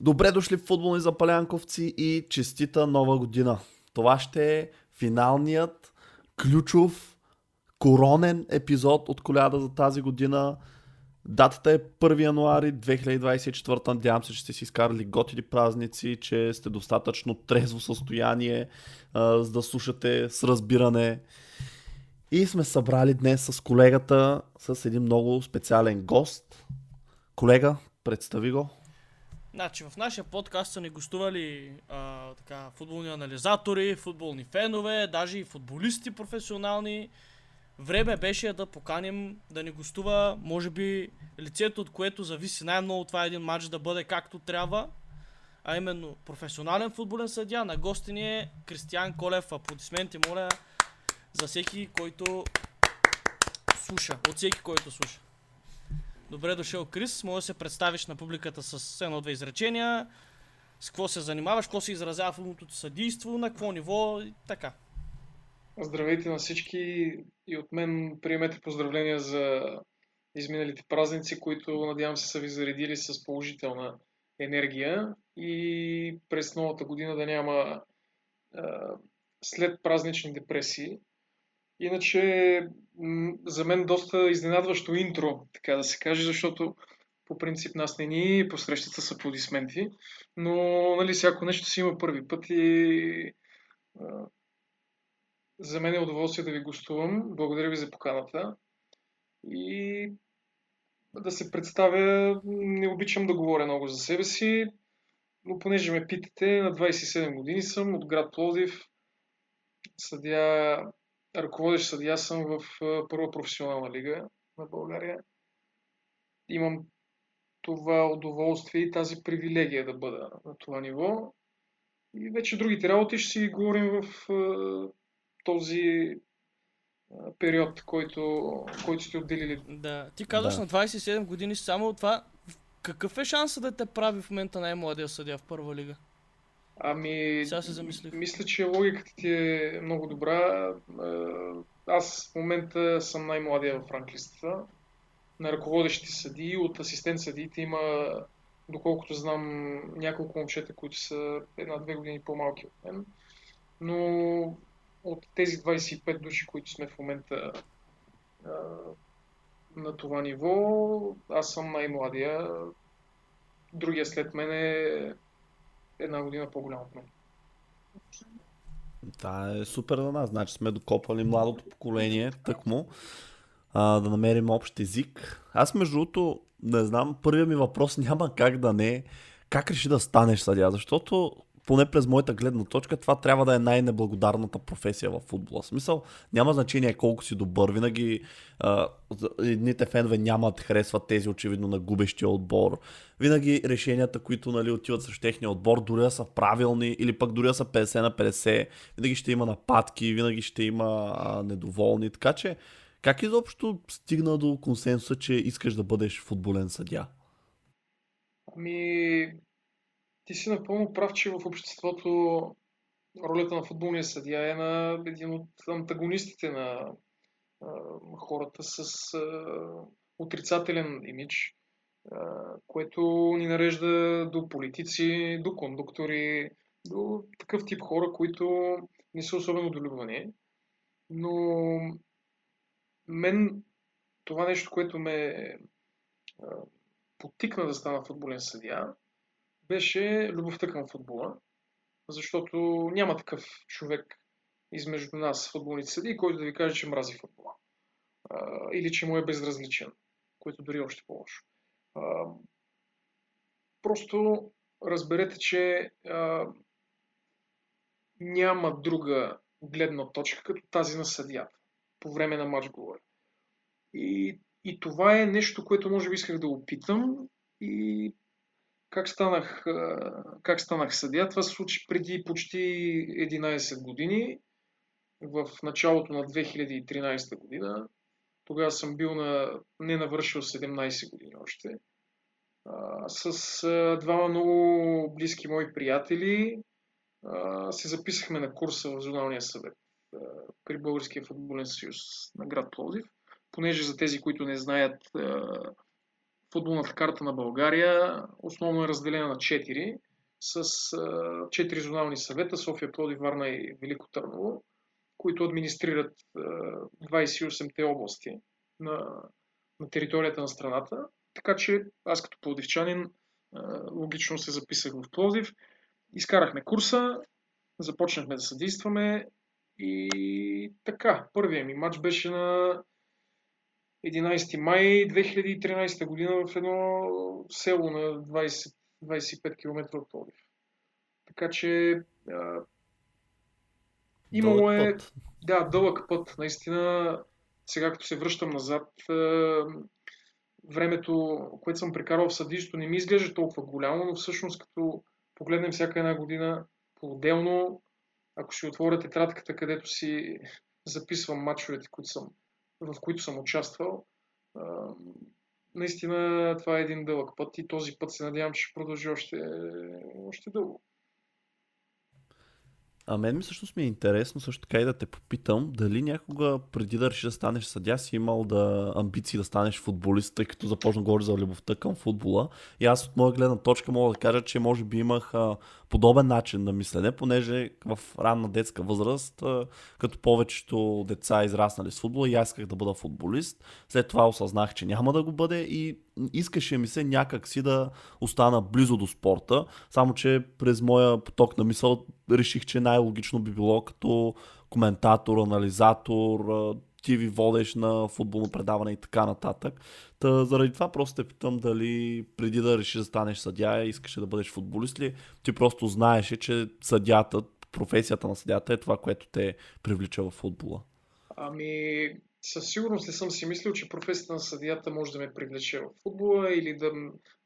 Добре дошли в футболни запалянковци и честита нова година. Това ще е финалният ключов коронен епизод от коляда за тази година. Датата е 1 януари 2024. Надявам се, че сте си изкарали готини празници, че сте достатъчно трезво състояние, за да слушате с разбиране. И сме събрали днес с колегата, с един много специален гост. Колега, представи го. Значи, в нашия подкаст са ни гостували а, така, футболни анализатори, футболни фенове, даже и футболисти професионални. Време беше да поканим да ни гостува, може би, лицето, от което зависи най-много това един матч да бъде както трябва, а именно професионален футболен съдия. На гости ни е Кристиян Колев. Аплодисменти, моля, за всеки, който слуша. От всеки, който слуша. Добре дошъл, Крис. Може да се представиш на публиката с едно-две изречения. С какво се занимаваш, какво се изразява футболното ти съдийство, на какво ниво и така. Здравейте на всички и от мен приемете поздравления за изминалите празници, които надявам се са ви заредили с положителна енергия и през новата година да няма а, след празнични депресии. Иначе за мен доста изненадващо интро, така да се каже, защото по принцип нас не ни посрещат с аплодисменти, но нали, всяко нещо си има първи път и а, за мен е удоволствие да ви гостувам. Благодаря ви за поканата. И да се представя, не обичам да говоря много за себе си, но понеже ме питате, на 27 години съм от град Пловдив. Съдия, ръководещ съдия съм в първа професионална лига на България. Имам това удоволствие и тази привилегия да бъда на това ниво. И вече другите работи ще си говорим в този период, който, който сте отделили. Да, ти казваш Да. на 27 години само това. Какъв е шансът да те прави в момента най-младия съдия в първа лига? Ами, Сега се замислих. мисля, че логиката ти е много добра. А, Аз в момента съм най-младия в ранглистата. На ръководещи съдии, от асистент съдиите има, доколкото знам, няколко момчета, които са една-две години по-малки от мен. Но от тези 25 души, които сме в момента а, на това ниво, аз съм най-младия. Другия след мен е една година по-голям от мен. Това е супер за нас. Значи сме докопали младото поколение, тъкмо, а, да намерим общ език. Аз между другото, не знам, първият ми въпрос няма как да не как реши да станеш съдия, защото поне през моята гледна точка, това трябва да е най-неблагодарната професия в футбола. Смисъл, няма значение колко си добър. Винаги а, едните фенове няма да харесват тези очевидно на губещия отбор. Винаги решенията, които нали, отиват срещу техния отбор, дори да са правилни или пък дори да са 50 на 50, винаги ще има нападки, винаги ще има а, недоволни. Така че, как изобщо стигна до консенсуса, че искаш да бъдеш футболен съдя? Ами, ти си напълно прав, че в обществото ролята на футболния съдия е на един от антагонистите на а, хората с а, отрицателен имидж, а, което ни нарежда до политици, до кондуктори, до такъв тип хора, които не са особено долюбвани. Но мен това нещо, което ме потикна да стана футболен съдия, беше любовта към футбола, защото няма такъв човек измежду нас, футболните съдии, който да ви каже, че мрази футбола. Или че му е безразличен, което дори е още по-лошо. Просто разберете, че няма друга гледна точка, като тази на съдията. По време на матч говоря. И, и това е нещо, което може би исках да опитам и как станах, как станах съдия? Това се случи преди почти 11 години, в началото на 2013 година. Тогава съм бил на, не навършил 17 години още. С двама много близки мои приятели се записахме на курса в Зоналния съвет при Българския футболен съюз на град Пловдив. Понеже за тези, които не знаят, футболната карта на България основно е разделена на 4 с 4 зонални съвета София, Плоди, Варна и Велико Търново, които администрират 28-те области на, на територията на страната. Така че аз като плодивчанин логично се записах в Пловдив, изкарахме курса, започнахме да съдействаме и така, първият ми матч беше на 11 май 2013 година в едно село на 20, 25 км от Пловдив. Така че а, имало е... Път. Да, дълъг път. Наистина, сега като се връщам назад, а, времето, което съм прекарал в съдието, не ми изглежда толкова голямо, но всъщност като погледнем всяка една година по-отделно, ако ще отворя тетрадката, където си записвам мачовете, които съм в които съм участвал. Наистина това е един дълъг път и този път се надявам, че ще продължи още, още дълго. А мен ми също ми е интересно също така и да те попитам, дали някога преди да решиш да станеш съдя си имал да амбиции да станеш футболист, тъй като започна говори за любовта към футбола. И аз от моя гледна точка мога да кажа, че може би имах подобен начин на мислене, понеже в ранна детска възраст, като повечето деца израснали с футбола, и аз исках да бъда футболист. След това осъзнах, че няма да го бъде и искаше ми се някак си да остана близо до спорта, само че през моя поток на мисъл реших, че най-логично би било като коментатор, анализатор, TV водеш на футболно предаване и така нататък. Та, заради това просто те питам дали преди да решиш да станеш съдя, искаше да бъдеш футболист ли, ти просто знаеше, че съдята, професията на съдята е това, което те привлича в футбола. Ами, със сигурност не съм си мислил, че професията на съдията може да ме привлече в футбола или да,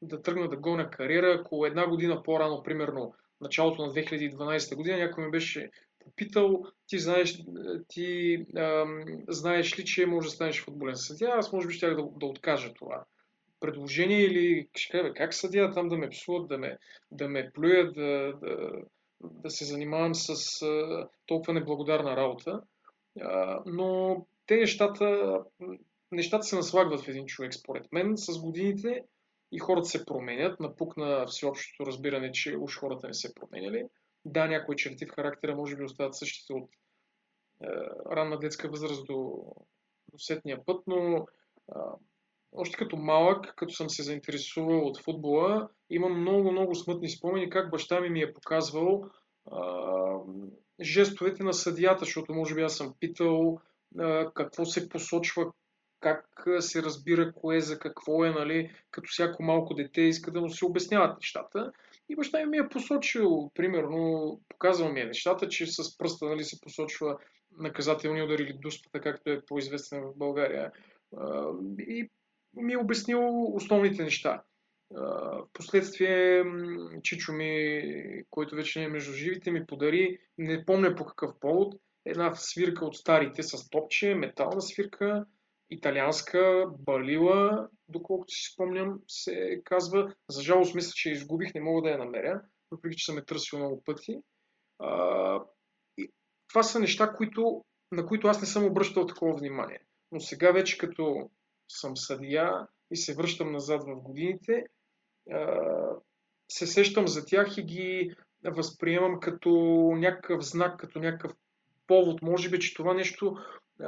да тръгна да гоня кариера. Ако една година по-рано, примерно началото на 2012 година, някой ми беше попитал, ти знаеш, ти ам, знаеш ли, че може да станеш футболен съдия, аз може би ще да, да откажа това предложение или ще как съдия там да ме псуват, да ме, да ме плюят, да, да, да се занимавам с а, толкова неблагодарна работа. А, но те нещата, нещата се наслагват в един човек, според мен, с годините и хората се променят. Напукна всеобщото разбиране, че уж хората не се променяли. Да, някои черти в характера може би остават същите от е, ранна детска възраст до, до сетния път, но е, още като малък, като съм се заинтересувал от футбола, имам много, много смътни спомени как баща ми ми е показвал е, жестовете на съдията, защото може би аз съм питал какво се посочва, как се разбира кое за какво е, нали, като всяко малко дете иска да му се обясняват нещата. И баща ми е посочил, примерно, показал ми е нещата, че с пръста нали, се посочва наказателни удари или дуспата, както е по-известен в България. И ми е обяснил основните неща. Впоследствие Чичо ми, който вече не е между живите, ми подари, не помня по какъв повод, една свирка от старите с топче, метална свирка, италианска, балила, доколкото си спомням, се казва. За жалост мисля, че изгубих, не мога да я намеря, въпреки че съм е търсил много пъти. А, и това са неща, които, на които аз не съм обръщал такова внимание. Но сега вече като съм съдия и се връщам назад в годините, а, се сещам за тях и ги възприемам като някакъв знак, като някакъв повод. Може би, че това нещо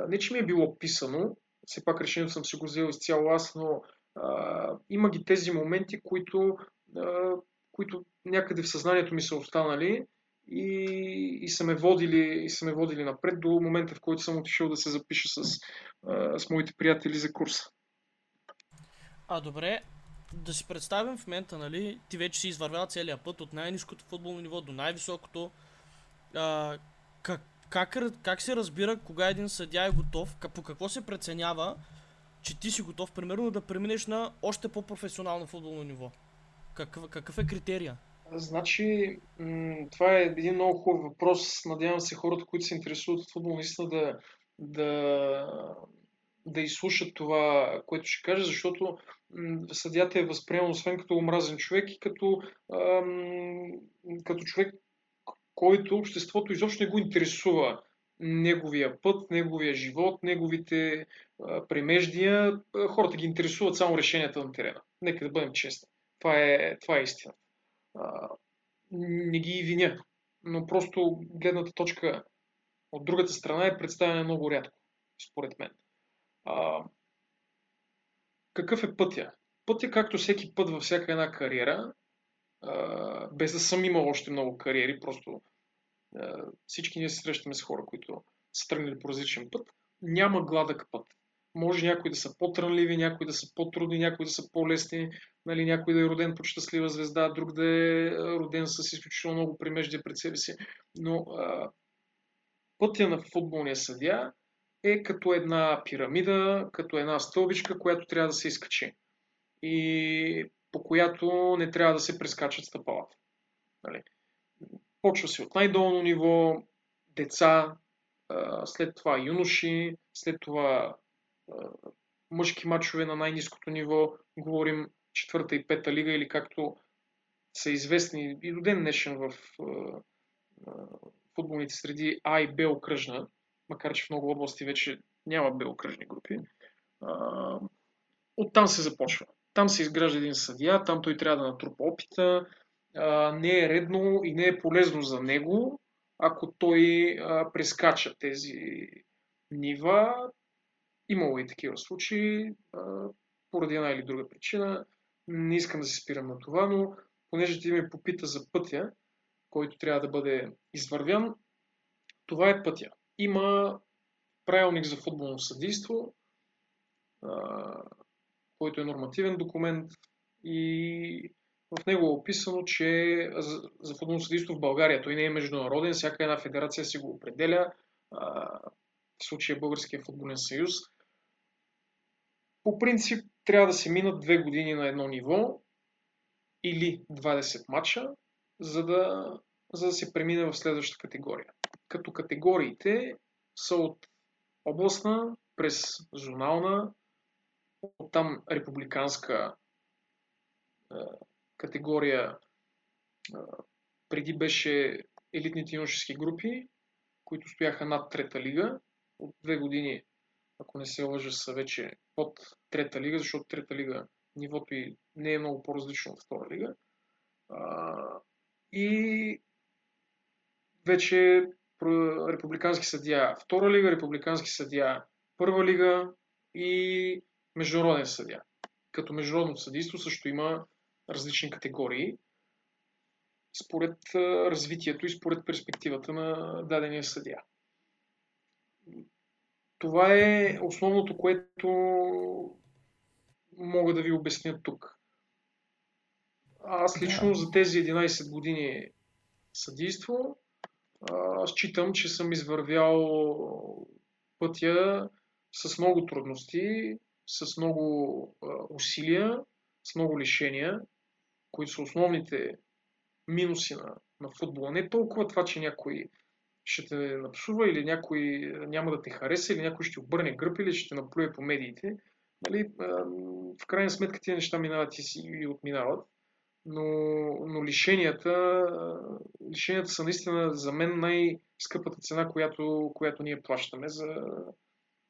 не че ми е било писано, все пак решението съм си го взел изцяло аз, но а, има ги тези моменти, които, а, които някъде в съзнанието ми са останали и, и, са ме водили, и са ме водили напред до момента, в който съм отишъл да се запиша с, а, с моите приятели за курса. А добре, да си представим в момента, нали, ти вече си извървял целият път от най-низкото футболно ниво до най-високото. А, как, как, как се разбира кога един съдя е готов, по какво се преценява, че ти си готов, примерно, да преминеш на още по-професионално футболно ниво? Какъв, какъв е критерия? Значи, това е един много хубав въпрос. Надявам се хората, които се интересуват от футбол, наистина да, да, да изслушат това, което ще кажа, защото съдята е възприеман освен като омразен човек и като, ам, като човек, който обществото изобщо не го интересува неговия път, неговия живот, неговите а, премеждия. Хората ги интересуват само решенията на терена. Нека да бъдем честни. Това е, това е истина. А, не ги виня, но просто гледната точка от другата страна е представена много рядко, според мен. А, какъв е пътя? Пътя, както всеки път във всяка една кариера, без да съм имал още много кариери, просто а, всички ние се срещаме с хора, които са тръгнали по различен път, няма гладък път. Може някои да са по-трънливи, някои да са по-трудни, някои да са по-лесни, нали, някой да е роден под щастлива звезда, друг да е роден с изключително много примеждия пред себе си. Но а, пътя на футболния съдия е като една пирамида, като една стълбичка, която трябва да се изкачи. И по която не трябва да се прескачат стъпалата. Нали. Почва се от най-долно ниво, деца, след това юноши, след това мъжки матчове на най-низкото ниво, говорим четвърта и пета лига или както са известни и до ден днешен в футболните среди А и Б окръжна, макар че в много области вече няма Б окръжни групи. Оттам се започва. Там се изгражда един съдия, там той трябва да натрупа опита. Не е редно и не е полезно за него, ако той прескача тези нива, Имало и такива случаи, поради една или друга причина. Не искам да се спирам на това, но понеже ти ме попита за пътя, който трябва да бъде извървян, това е пътя. Има правилник за футболно съдейство, който е нормативен документ и в него е описано, че за футболно съдейство в България той не е международен, всяка една федерация си го определя, в случая Българския футболен съюз. По принцип трябва да се минат две години на едно ниво или 20 матча, за да, за да се премине в следващата категория. Като категориите са от областна през зонална, оттам републиканска е, категория. Преди беше елитните юношески групи, които стояха над трета лига. От две години ако не се лъжа, са вече под трета лига, защото трета лига нивото и не е много по-различно от втора лига. И вече републикански съдия втора лига, републикански съдия първа лига и международен съдия. Като международно съдийство също има различни категории според развитието и според перспективата на дадения съдия. Това е основното, което мога да ви обясня тук. Аз лично за тези 11 години съдийство считам, че съм извървял пътя с много трудности, с много усилия, с много лишения, които са основните минуси на, на футбола. Не толкова това, че някой ще те напсува или някой няма да те хареса или някой ще обърне гръб или ще те наплюе по медиите. Нали, в крайна сметка тези неща минават и, си, и отминават. Но, но лишенията, лишенията са наистина за мен най-скъпата цена, която, която ние плащаме за,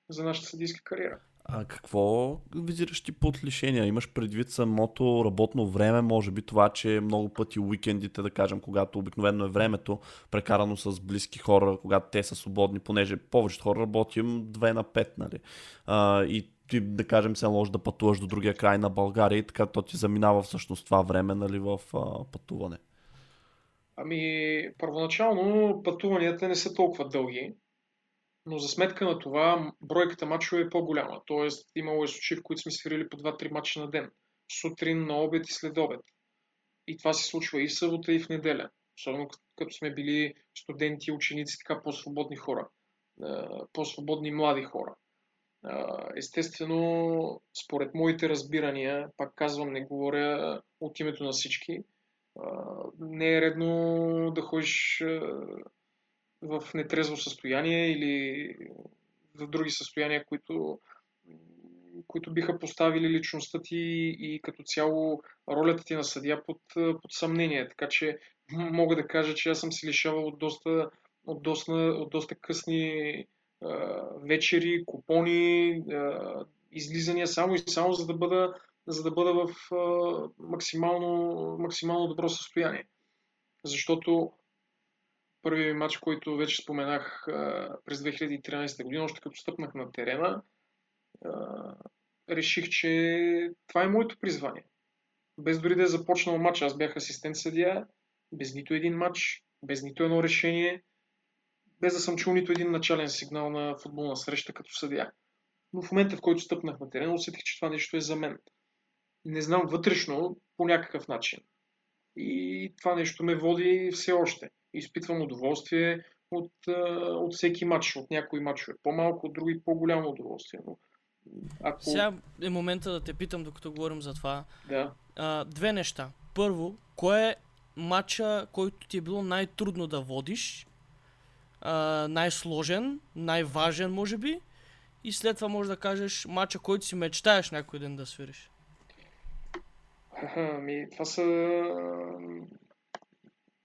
за нашата съдийска кариера. А какво визираш ти под лишения? Имаш предвид самото работно време, може би това, че много пъти уикендите, да кажем, когато обикновено е времето, прекарано с близки хора, когато те са свободни, понеже повечето хора работим 2 на 5, нали? А, и ти, да кажем, се наложи да пътуваш до другия край на България и така то ти заминава всъщност това време, нали, в а, пътуване. Ами, първоначално пътуванията не са толкова дълги но за сметка на това бройката мачове е по-голяма. Тоест имало е случаи, в които сме свирили по 2-3 мача на ден. Сутрин, на обед и след обед. И това се случва и събота, и в неделя. Особено като сме били студенти, ученици, така по-свободни хора. По-свободни млади хора. Естествено, според моите разбирания, пак казвам, не говоря от името на всички, не е редно да ходиш в нетрезво състояние или в други състояния, които, които биха поставили личността ти и като цяло ролята ти на съдия под, под съмнение. Така че мога да кажа, че аз съм се лишавал от доста, от доста, от доста късни вечери, купони, излизания само и само за да бъда, за да бъда в максимално, максимално добро състояние. Защото първият матч, който вече споменах през 2013 година, още като стъпнах на терена, реших, че това е моето призвание. Без дори да е започнал матч, аз бях асистент съдия, без нито един матч, без нито едно решение – без да съм чул нито един начален сигнал на футболна среща като съдия. Но в момента, в който стъпнах на терена, усетих, че това нещо е за мен. Не знам вътрешно по някакъв начин. И това нещо ме води все още. Изпитвам удоволствие от, от всеки матч. От някои матчове по-малко, от други по-голямо удоволствие. Но ако... Сега е момента да те питам, докато говорим за това. Да. А, две неща. Първо, кое е матча, който ти е било най-трудно да водиш най-сложен, най-важен, може би. И след това може да кажеш матча, който си мечтаеш някой ден да свириш. Ами, това са...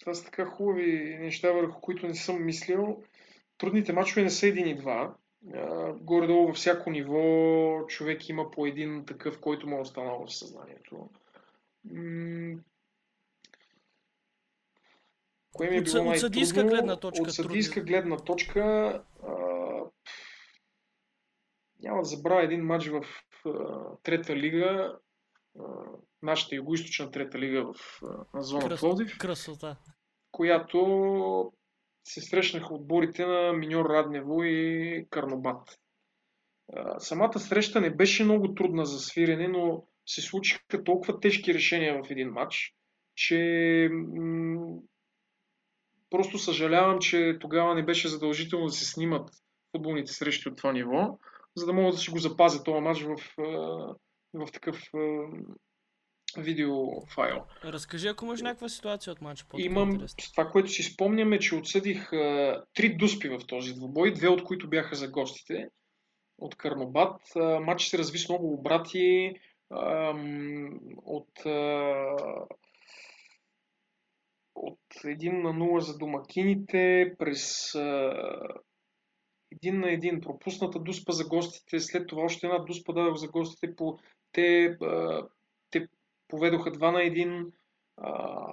Това са така хубави неща, върху които не съм мислил. Трудните мачове не са един и два. Горе-долу във всяко ниво човек има по един такъв, който му е останал в съзнанието. Кое ми е било от съдийска гледна точка. От съдийска гледна точка а, няма да забравя един матч в а, трета лига, а, нашата югоисточна трета лига в а, зона Кръс, Плодив, красота. Която се срещнаха отборите на Миньор Раднево и Карнобат. Самата среща не беше много трудна за свирене, но се случиха толкова тежки решения в един матч, че Просто съжалявам, че тогава не беше задължително да се снимат футболните срещи от това ниво, за да могат да си го запазят този матч в, в такъв видеофайл. Разкажи, ако имаш някаква ситуация от матча. Имам това, което си спомням е, че отсъдих а, три дуспи в този двубой, две от които бяха за гостите от Карнобат. А, матч се разви с много обрати. А, от а, от 1 на 0 за домакините, през един на един пропусната дуспа за гостите, след това още една дуспа дадох за гостите, по, те, те поведоха 2 на 1,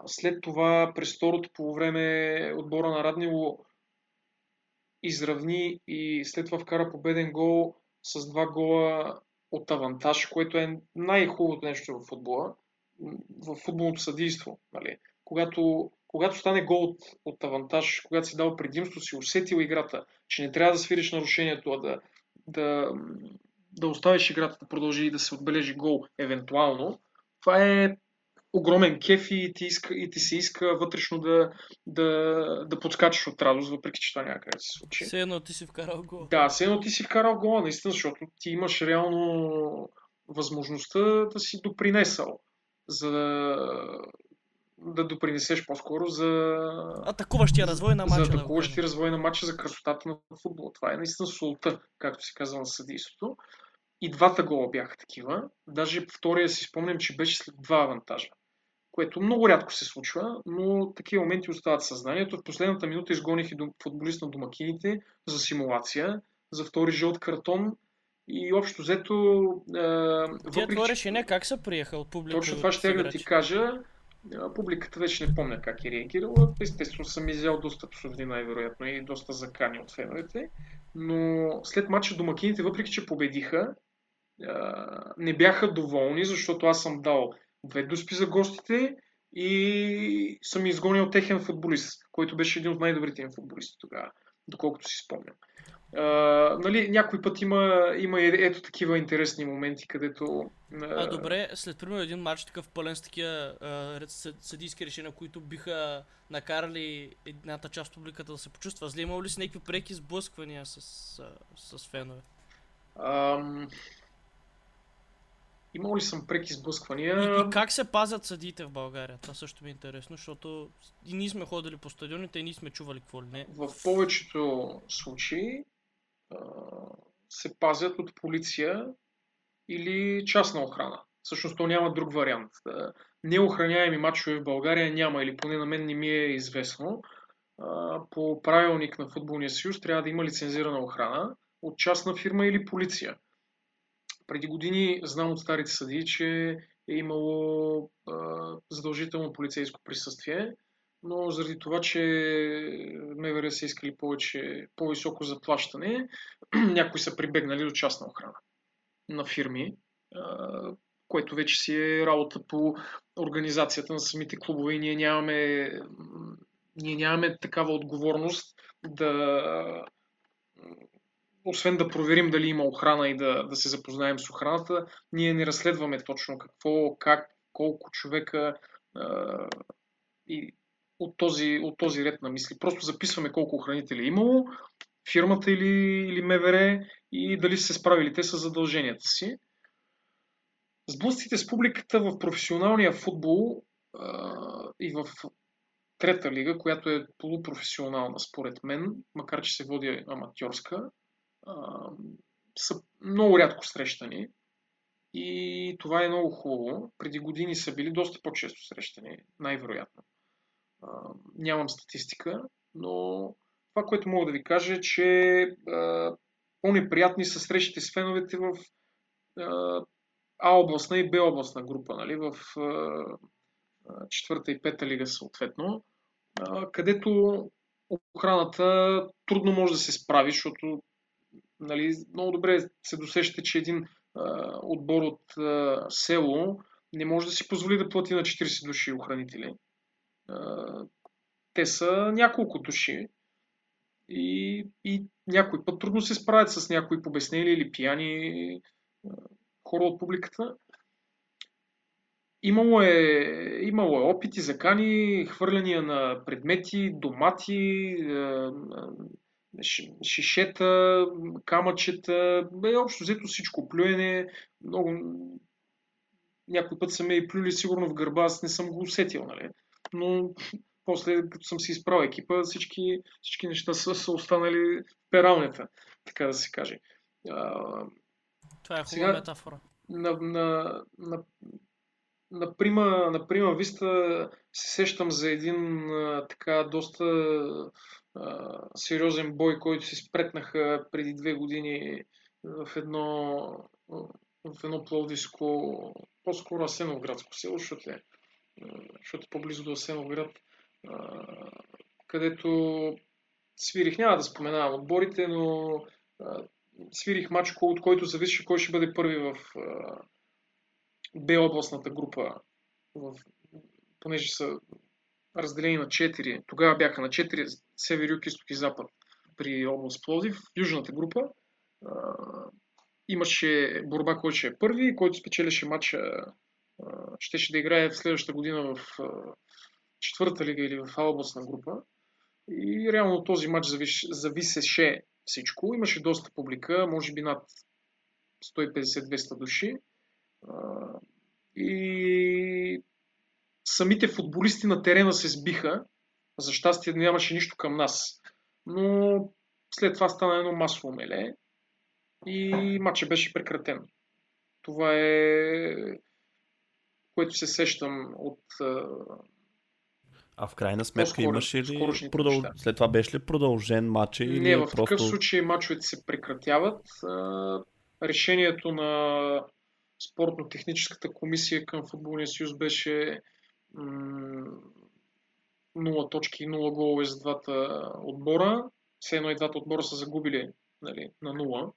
след това през второто по време отбора на Раднило изравни и след това вкара победен гол с два гола от авантаж, което е най-хубавото нещо в футбола, в футболното съдийство. Нали? когато, когато стане гол от, от авантаж, когато си дал предимство, си усетил играта, че не трябва да свириш нарушението, а да, да, да оставиш играта да продължи и да се отбележи гол евентуално, това е огромен кеф и ти, иска, и ти се иска вътрешно да, да, да подскачаш от радост, въпреки че това да се случи. Все едно ти си вкарал гол. Да, все едно ти си вкарал гол, наистина, защото ти имаш реално възможността да си допринесъл за да допринесеш по-скоро за... Атакуващия развой на матча. За атакуващия да развой на матча, за красотата на футбола. Това е наистина султа, както се казва на съдийството. И двата гола бяха такива. Даже втория си спомням, че беше след два авантажа. Което много рядко се случва, но такива моменти остават съзнанието. В последната минута изгоних и футболист на домакините за симулация, за втори жълт картон. И общо взето... Е, въпреки, това решение как се приеха от публиката? Точно това ще да ти кажа. Публиката вече не помня как е реагирала. Естествено съм изял доста псовни най-вероятно и доста закани от феновете. Но след матча домакините, въпреки че победиха, не бяха доволни, защото аз съм дал две дуспи за гостите и съм изгонил техен футболист, който беше един от най-добрите им футболисти тогава, доколкото си спомням. Uh, нали, някой път има, има ето такива интересни моменти, където... Uh... А, добре, след примерно един матч такъв пълен с такива uh, съдийски решения, които биха накарали едната част от публиката да се почувства зле, имало ли си някакви преки сблъсквания с, с, с фенове? Ам... Имал ли съм преки сблъсквания? И, и как се пазят съдиите в България? Това също ми е интересно, защото и ние сме ходили по стадионите и ние сме чували какво ли не. В повечето случаи а, се пазят от полиция или частна охрана. Всъщност то няма друг вариант. Неохраняеми матчове в България няма, или поне на мен не ми е известно. А, по правилник на Футболния съюз трябва да има лицензирана охрана от частна фирма или полиция. Преди години знам от старите съди, че е имало а, задължително полицейско присъствие, но заради това, че МВР са искали повече, по-високо заплащане, някои са прибегнали до частна охрана на фирми, а, което вече си е работа по организацията на самите клубове и ние нямаме, ние нямаме такава отговорност да освен да проверим дали има охрана и да, да се запознаем с охраната, ние не разследваме точно какво, как, колко човека а, и от този, от този ред на мисли. Просто записваме колко охранители е имало, фирмата или, или МВР и дали са се справили те с задълженията си. Сблъсците с публиката в професионалния футбол а, и в трета лига, която е полупрофесионална според мен, макар че се води аматьорска, са много рядко срещани. И това е много хубаво. Преди години са били доста по-често срещани, най-вероятно. нямам статистика, но това, което мога да ви кажа е, че а, по-неприятни са срещите с феновете в А областна и Б областна група, нали, в а, четвърта и пета лига съответно, а, където охраната трудно може да се справи, защото нали, много добре се досещате, че един а, отбор от а, село не може да си позволи да плати на 40 души охранители. А, те са няколко души и, и някой път трудно се справят с някои побеснели или пияни хора от публиката. Имало е, имало е опити, закани, хвърляния на предмети, домати, шишета, камъчета, бе, общо взето всичко, плюене, много... Някой път са ме и плюли сигурно в гърба, аз не съм го усетил, нали? Но после, като съм си изправил екипа, всички, всички неща са, са останали в пералнята, така да се каже. А, Това е хубава сега, метафора. На, на, на, на, прима, на прима виста се сещам за един а, така доста сериозен бой, който се спретнаха преди две години в едно, в едно пловдиско, по-скоро Асеновградско село, защото е, защото е по-близо до Асеновград, където свирих, няма да споменавам отборите, но свирих матч, от който зависеше кой ще бъде първи в Б областната група, в, понеже са разделени на 4. Тогава бяха на 4 север, юг, изток и запад при област. В южната група а, имаше борба, който ще е първи, който спечелеше матча, щеше да играе в следващата година в а, четвърта лига или в областна група. И реално този матч завиш, зависеше всичко. Имаше доста публика, може би над 150-200 души. А, и самите футболисти на терена се сбиха. За щастие нямаше нищо към нас. Но след това стана едно масово меле и матчът беше прекратен. Това е което се сещам от а в крайна сметка имаше ли продъл... след това беше ли продължен матч? Или Не, в просто... такъв случай матчовете се прекратяват. Решението на спортно-техническата комисия към Футболния съюз беше 0 точки и 0 голове за двата отбора. Все едно и двата отбора са загубили нали, на 0.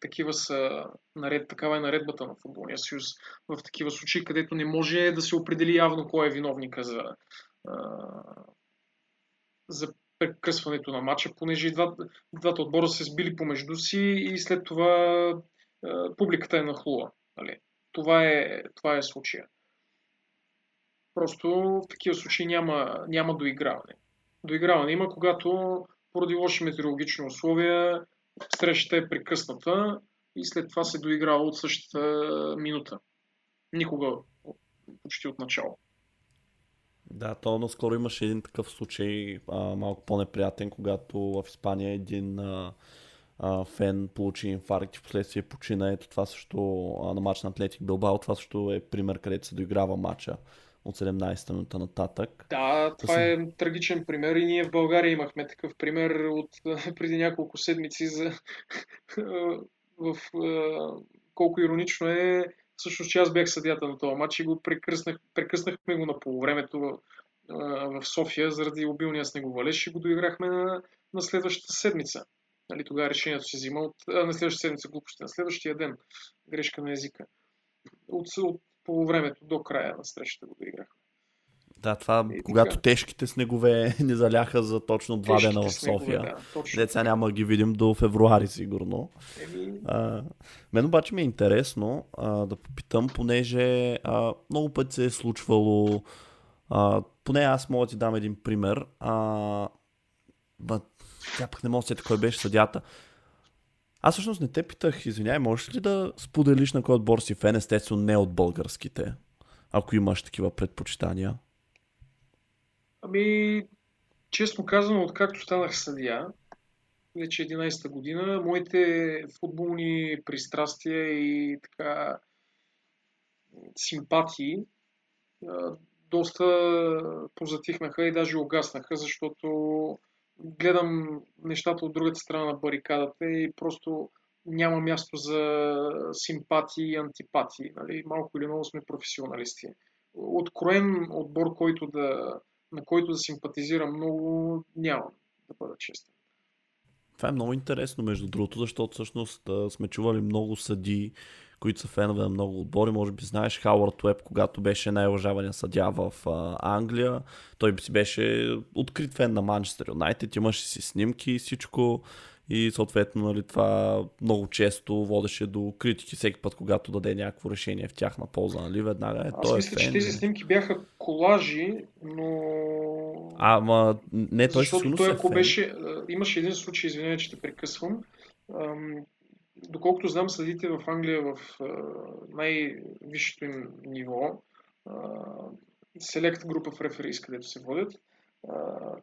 Такива са, наред, такава е наредбата на Футболния съюз в такива случаи, където не може да се определи явно кой е виновника за, за прекъсването на матча, понеже двата, двата отбора се сбили помежду си и след това публиката е нахлула. Нали. Това, е, това е случая. Просто в такива случаи няма, няма доиграване. Доиграване има, когато поради лоши метеорологични условия срещата е прекъсната, и след това се доиграва от същата минута. Никога почти от начало. Да, то наскоро имаше един такъв случай, а, малко по-неприятен, когато в Испания един а, а, фен получи инфаркт и последствие почина. Ето това също а, на матч на Атлетик Билбао, това също е пример, където се доиграва матча от 17-та минута нататък. Да, това да е трагичен пример и ние в България имахме такъв пример от преди няколко седмици за в колко иронично е всъщност, че аз бях съдята на този матч и го прекъснах, прекъснахме го на полувремето в София заради обилния снеговалеж и го доиграхме на, на следващата седмица. Нали, тогава решението се взима от, а, на следващата седмица глупости, на следващия ден. Грешка на езика. От, от полувремето до края на срещата го доиграхме. Да, това, и когато така. тежките снегове не заляха за точно два тежките дена в София. Снегове, да, Деца няма да ги видим до февруари, сигурно. Еми... А, мен обаче ми е интересно а, да попитам, понеже а, много пъти се е случвало, а, поне аз мога да ти дам един пример. А, ба, тя пък не мога да сета кой беше съдята. Аз всъщност не те питах, извиняй, можеш ли да споделиш на кой отбор си фен, естествено не от българските, ако имаш такива предпочитания? Ами, честно казано, откакто станах съдия, вече 11-та година, моите футболни пристрастия и така симпатии доста позатихнаха и даже угаснаха, защото гледам нещата от другата страна на барикадата и просто няма място за симпатии и антипатии. Нали? Малко или много сме професионалисти. Откроен отбор, който да, на който да симпатизирам много, нямам, да бъда честен. Това е много интересно, между другото, защото всъщност сме чували много съди, които са фенове на много отбори. Може би знаеш Хауърд Уеб, когато беше най-уважавания съдя в а, Англия. Той си беше открит фен на Манчестър Юнайтед, имаше си снимки и всичко и съответно нали, това много често водеше до критики всеки път, когато даде някакво решение в тяхна полза, нали, веднага е, Аз той е мисля, е фен, че тези снимки бяха колажи, но... А, ма, не, той Защото той, е ако фен. беше... Имаше един случай, извинявай, че те прекъсвам. Доколкото знам, съдите в Англия в най-висшето им ниво, селект група в реферис, където се водят,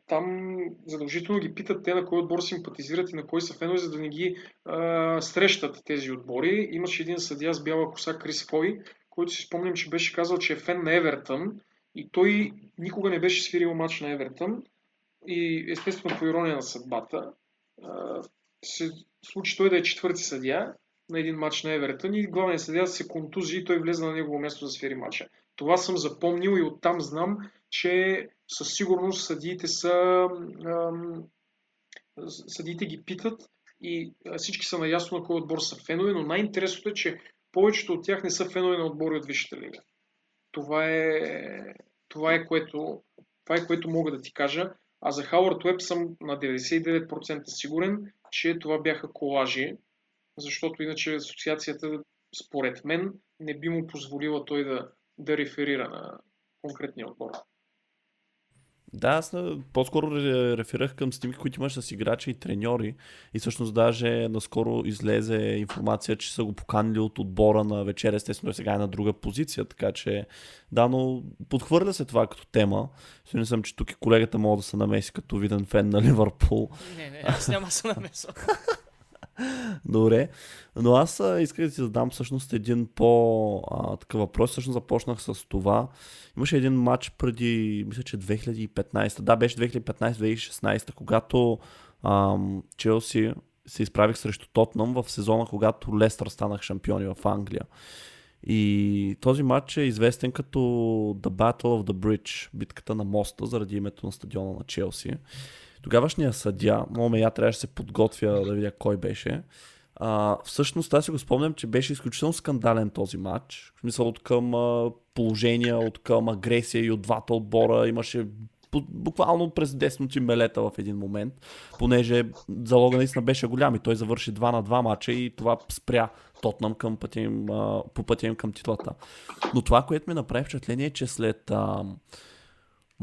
там задължително ги питат те на кой отбор симпатизират и на кой са фенове, за да не ги а, срещат тези отбори. Имаше един съдия с бяла коса, Крис Фой, който си спомням, че беше казал, че е фен на Евертън и той никога не беше свирил матч на Евертън и естествено по ирония на съдбата а, се случи той да е четвърти съдия на един матч на Евертън и главният съдия се контузи и той влезе на негово място да свири матча. Това съм запомнил и оттам знам, че със сигурност съдиите са съдиите ги питат и всички са наясно на кой отбор са фенове, но най-интересното е, че повечето от тях не са фенове на отбори от Висшата лига. Това е, това е, което, това е което мога да ти кажа. А за Хауърд Уеб съм на 99% сигурен, че това бяха колажи, защото иначе асоциацията, според мен, не би му позволила той да, да реферира на конкретния отбор. Да, аз по-скоро реферирах към снимки, които имаш с играчи и треньори. И всъщност даже наскоро излезе информация, че са го поканили от отбора на вечер, естествено сега е на друга позиция. Така че, да, но подхвърля се това като тема. Сигурен съм, че тук и колегата мога да се намеси като виден фен на Ливърпул. Не, не, аз няма да се намесвам. Добре, но аз исках да ти задам всъщност един по-такъв въпрос. Всъщност започнах с това. Имаше един матч преди, мисля, че 2015. Да, беше 2015-2016, когато ам, Челси се изправих срещу Тотнам в сезона, когато Лестър станах шампиони в Англия. И този матч е известен като The Battle of the Bridge, битката на моста, заради името на стадиона на Челси. Тогавашния съдя, много я трябваше да се подготвя да видя кой беше. А, всъщност аз си го спомням, че беше изключително скандален този матч. В смисъл от към а, положения, от към агресия и от двата отбора. Имаше буквално през 10 минути мелета в един момент, понеже залога наистина беше голям и той завърши 2 на 2 мача и това спря Тотнам към пътя им, по пътя им към титлата. Но това, което ми направи впечатление е, че след а,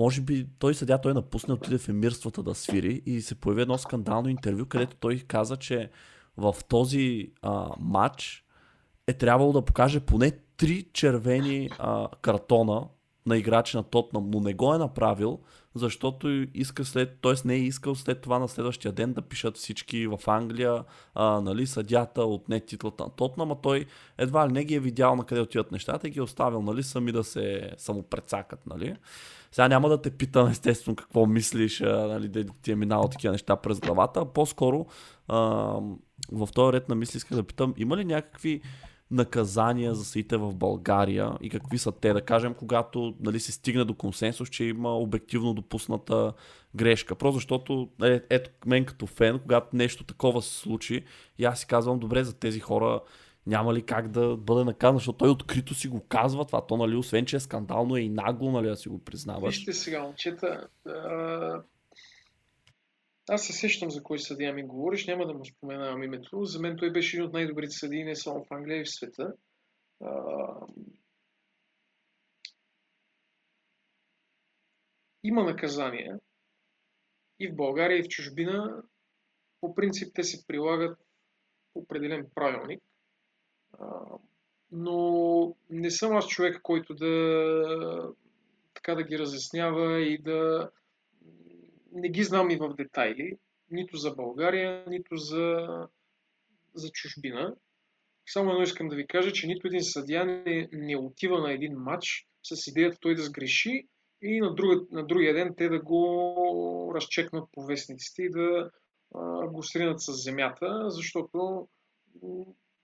може би той съдя, той напусне, отиде в емирствата да свири и се появи едно скандално интервю, където той каза, че в този а, матч е трябвало да покаже поне три червени а, картона на играчи на Тотнам, но не го е направил, защото иска след, т.е. не е искал след това на следващия ден да пишат всички в Англия, а, нали, съдята отне титлата на Тотнам, а той едва ли не ги е видял на къде отиват нещата и ги е оставил, нали, сами да се самопрецакат, нали. Сега няма да те питам естествено какво мислиш, нали, да ти е минало такива неща през главата, а по-скоро а, в този ред на мисли исках да питам, има ли някакви наказания за съдите в България и какви са те, да кажем, когато нали, се стигне до консенсус, че има обективно допусната грешка. Просто защото, е, ето мен като фен, когато нещо такова се случи, и аз си казвам, добре, за тези хора няма ли как да бъде наказан, защото той открито си го казва това. То, нали, освен че е скандално, е и нагло, нали, да си го признаваш. Вижте сега, момчета, аз се сещам за кой съдия ми говориш, няма да му споменавам името. За мен той беше един от най-добрите съдии не само в Англия и в света. Има наказания и в България, и в чужбина. По принцип те се прилагат по определен правилник. Но не съм аз човек, който да така да ги разяснява и да не ги знам и в детайли, нито за България, нито за, за чужбина. Само едно искам да ви кажа, че нито един съдия не, не отива на един матч с идеята той да сгреши и на, друга, на другия ден те да го разчекнат по вестниците и да а, го сринат с земята, защото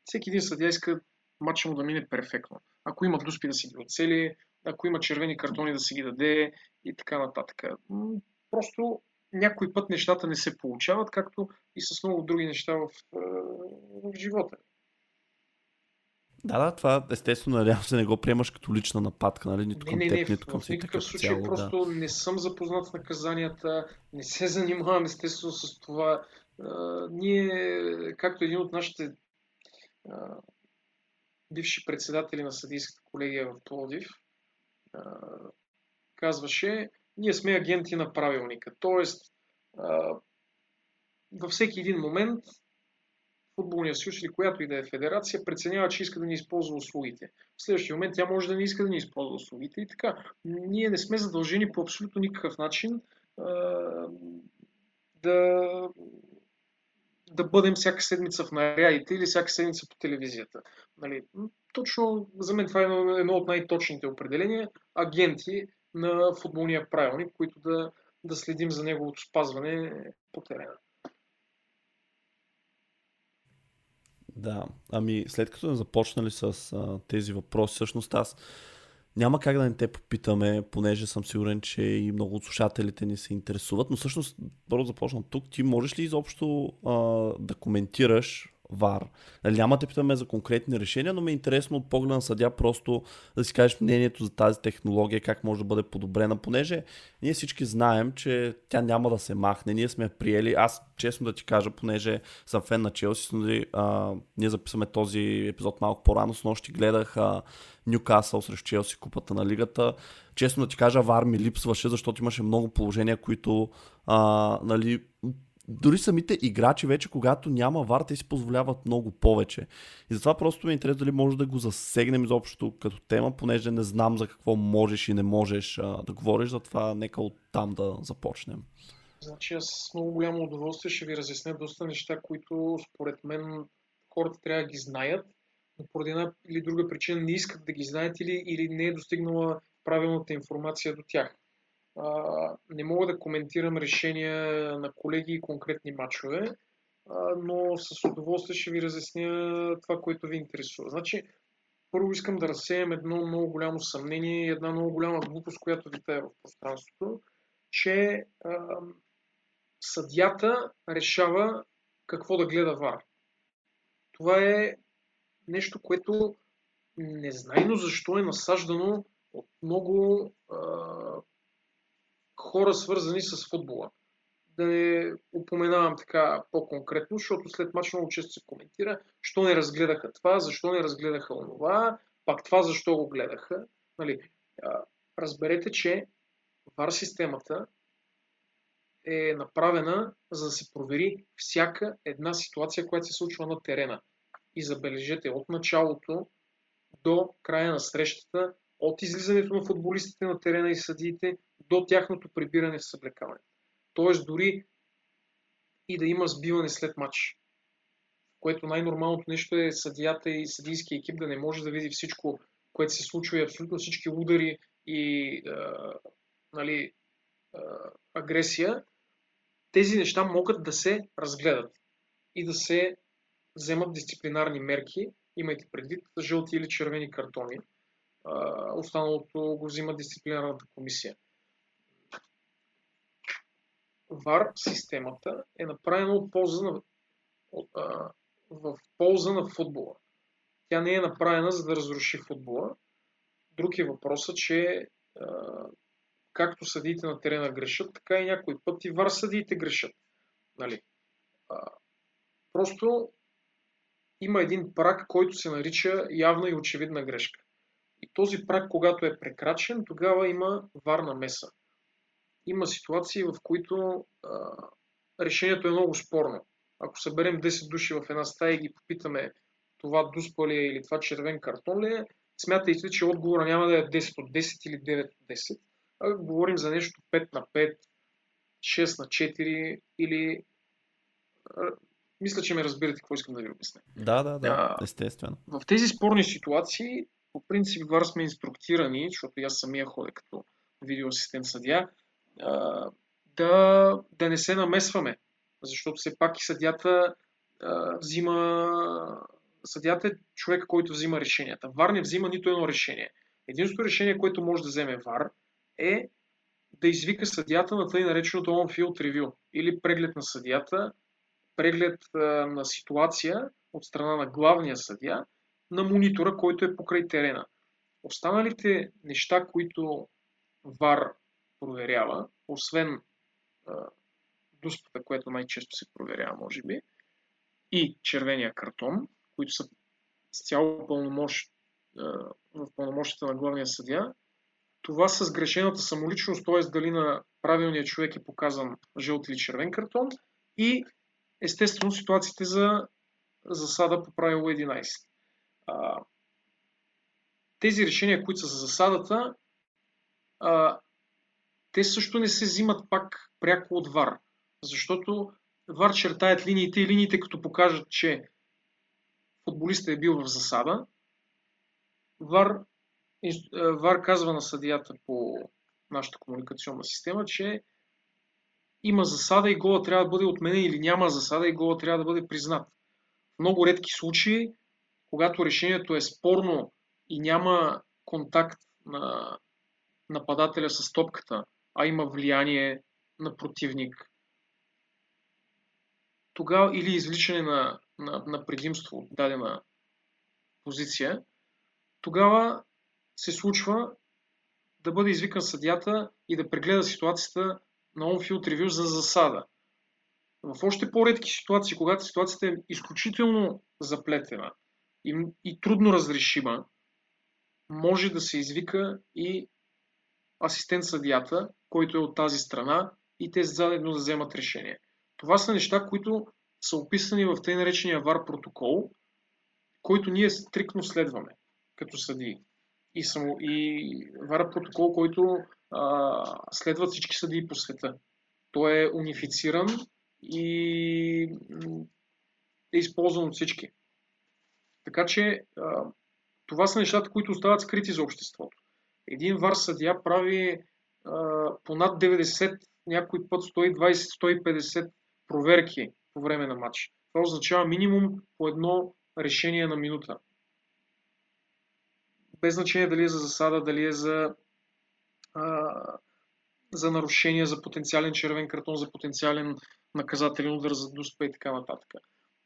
всеки един съдия иска матча му да мине перфектно. Ако има дуспи да си ги оцели, ако има червени картони да си ги даде и така нататък. Просто някой път нещата не се получават, както и с много други неща в, в живота. Да, да, това естествено, надявам се, не го приемаш като лична нападка, нали? Нито към не, теб, не, нито към в никакъв случай цяло, просто да. не съм запознат с наказанията, не се занимавам естествено с това. А, ние, както един от нашите бивши председатели на съдийската колегия в Плодив, казваше, ние сме агенти на правилника. Тоест, във всеки един момент футболния съюз или която и да е федерация преценява, че иска да ни използва услугите. В следващия момент тя може да не иска да ни използва услугите и така. Ние не сме задължени по абсолютно никакъв начин да, да бъдем всяка седмица в нарядите или всяка седмица по телевизията. Нали? Точно за мен това е едно, едно от най-точните определения. Агенти на футболния правилник, които да, да следим за неговото спазване по терена. Да, ами след като не започнали с а, тези въпроси, всъщност аз няма как да не те попитаме, понеже съм сигурен, че и много от слушателите ни се интересуват, но всъщност първо започвам тук. Ти можеш ли изобщо а, да коментираш ВАР. Нали, няма те питаме за конкретни решения, но ми е интересно от погледа на съдя просто да си кажеш мнението за тази технология, как може да бъде подобрена, понеже ние всички знаем, че тя няма да се махне. Ние сме приели, аз честно да ти кажа, понеже съм фен на Челси, нали, ние записваме този епизод малко по-рано, с нощи гледах а, Ньюкасъл срещу Челси, купата на лигата. Честно да ти кажа, Вар ми липсваше, защото имаше много положения, които а, нали, дори самите играчи вече, когато няма вар, те си позволяват много повече. И затова просто ми е интересно дали може да го засегнем изобщо като тема, понеже не знам за какво можеш и не можеш а, да говориш, затова нека от там да започнем. Значи аз с много голямо удоволствие ще ви разясня доста неща, които според мен хората трябва да ги знаят, но поради една или друга причина не искат да ги знаят или, или не е достигнала правилната информация до тях не мога да коментирам решения на колеги и конкретни матчове, но с удоволствие ще ви разясня това, което ви интересува. Значи, първо искам да разсеям едно много голямо съмнение и една много голяма глупост, която витае в пространството, че а, съдята решава какво да гледа ВАР. Това е нещо, което незнайно защо е насаждано от много а, хора свързани с футбола. Да не упоменавам така по-конкретно, защото след мач много често се коментира, що не разгледаха това, защо не разгледаха онова, пак това защо го гледаха. Нали, разберете, че VAR системата е направена за да се провери всяка една ситуация, която се случва на терена. И забележете, от началото до края на срещата, от излизането на футболистите на терена и съдиите, до тяхното прибиране в съблекаване. Тоест дори и да има сбиване след матч. Което най-нормалното нещо е съдията и съдийския екип да не може да види всичко, което се случва и абсолютно всички удари и а, нали, а, агресия. Тези неща могат да се разгледат и да се вземат дисциплинарни мерки, имайте предвид жълти или червени картони. Останалото го взима дисциплинарната комисия. VAR системата е направена от полза на, в полза на футбола. Тя не е направена за да разруши футбола. Друг е въпросът, че както съдиите на терена грешат, така и някой път и вар съдиите грешат. Нали? А, просто има един прак, който се нарича явна и очевидна грешка. И този прак, когато е прекрачен, тогава има варна меса има ситуации, в които а, решението е много спорно. Ако съберем 10 души в една стая и ги попитаме това дуспа ли е или това червен картон ли е, смятайте, че отговора няма да е 10 от 10 или 9 от 10, а говорим за нещо 5 на 5, 6 на 4 или... Мисля, че ме разбирате какво искам да ви обясня. Да, да, да, естествено. В тези спорни ситуации, по принцип, вар сме инструктирани, защото аз самия ходя като видеоасистент съдия, да, да не се намесваме. Защото все пак и съдята а, взима. Съдята е човек, който взима решенията. Вар не взима нито едно решение. Единственото решение, което може да вземе Вар е да извика съдята на тъй нареченото on-field review или преглед на съдята, преглед на ситуация от страна на главния съдия на монитора, който е покрай терена. Останалите неща, които ВАР проверява, освен дуспата, което най-често се проверява, може би, и червения картон, които са с цяло пълномощ, в пълномощите на главния съдия, това с грешената самоличност, т.е. дали на правилния човек е показан жълт или червен картон и естествено ситуациите за засада по правило 11. А, тези решения, които са за засадата, те също не се взимат пак пряко от ВАР. Защото ВАР чертаят линиите и линиите като покажат, че футболистът е бил в засада, ВАР, ВАР казва на съдията по нашата комуникационна система, че има засада и гола трябва да бъде отменен или няма засада и гола трябва да бъде признат. В много редки случаи, когато решението е спорно и няма контакт на нападателя с топката, а има влияние на противник, тогава или извличане на, на, на предимство от дадена позиция, тогава се случва да бъде извикан съдята и да прегледа ситуацията на on-field review за засада. В още по-редки ситуации, когато ситуацията е изключително заплетена и, и трудно разрешима, може да се извика и асистент съдията, който е от тази страна и те заедно да вземат решение. Това са неща, които са описани в тъй наречения ВАР протокол, който ние стрикно следваме като съдии. И, само, и ВАР протокол, който а, следват всички съдии по света. Той е унифициран и е използван от всички. Така че а, това са нещата, които остават скрити за обществото. Един ВАР съдия прави по над 90, някой път 120-150 проверки по време на матч. Това означава минимум по едно решение на минута. Без значение дали е за засада, дали е за, а, за нарушение, за потенциален червен картон, за потенциален наказателен удар, за дуспа и така нататък.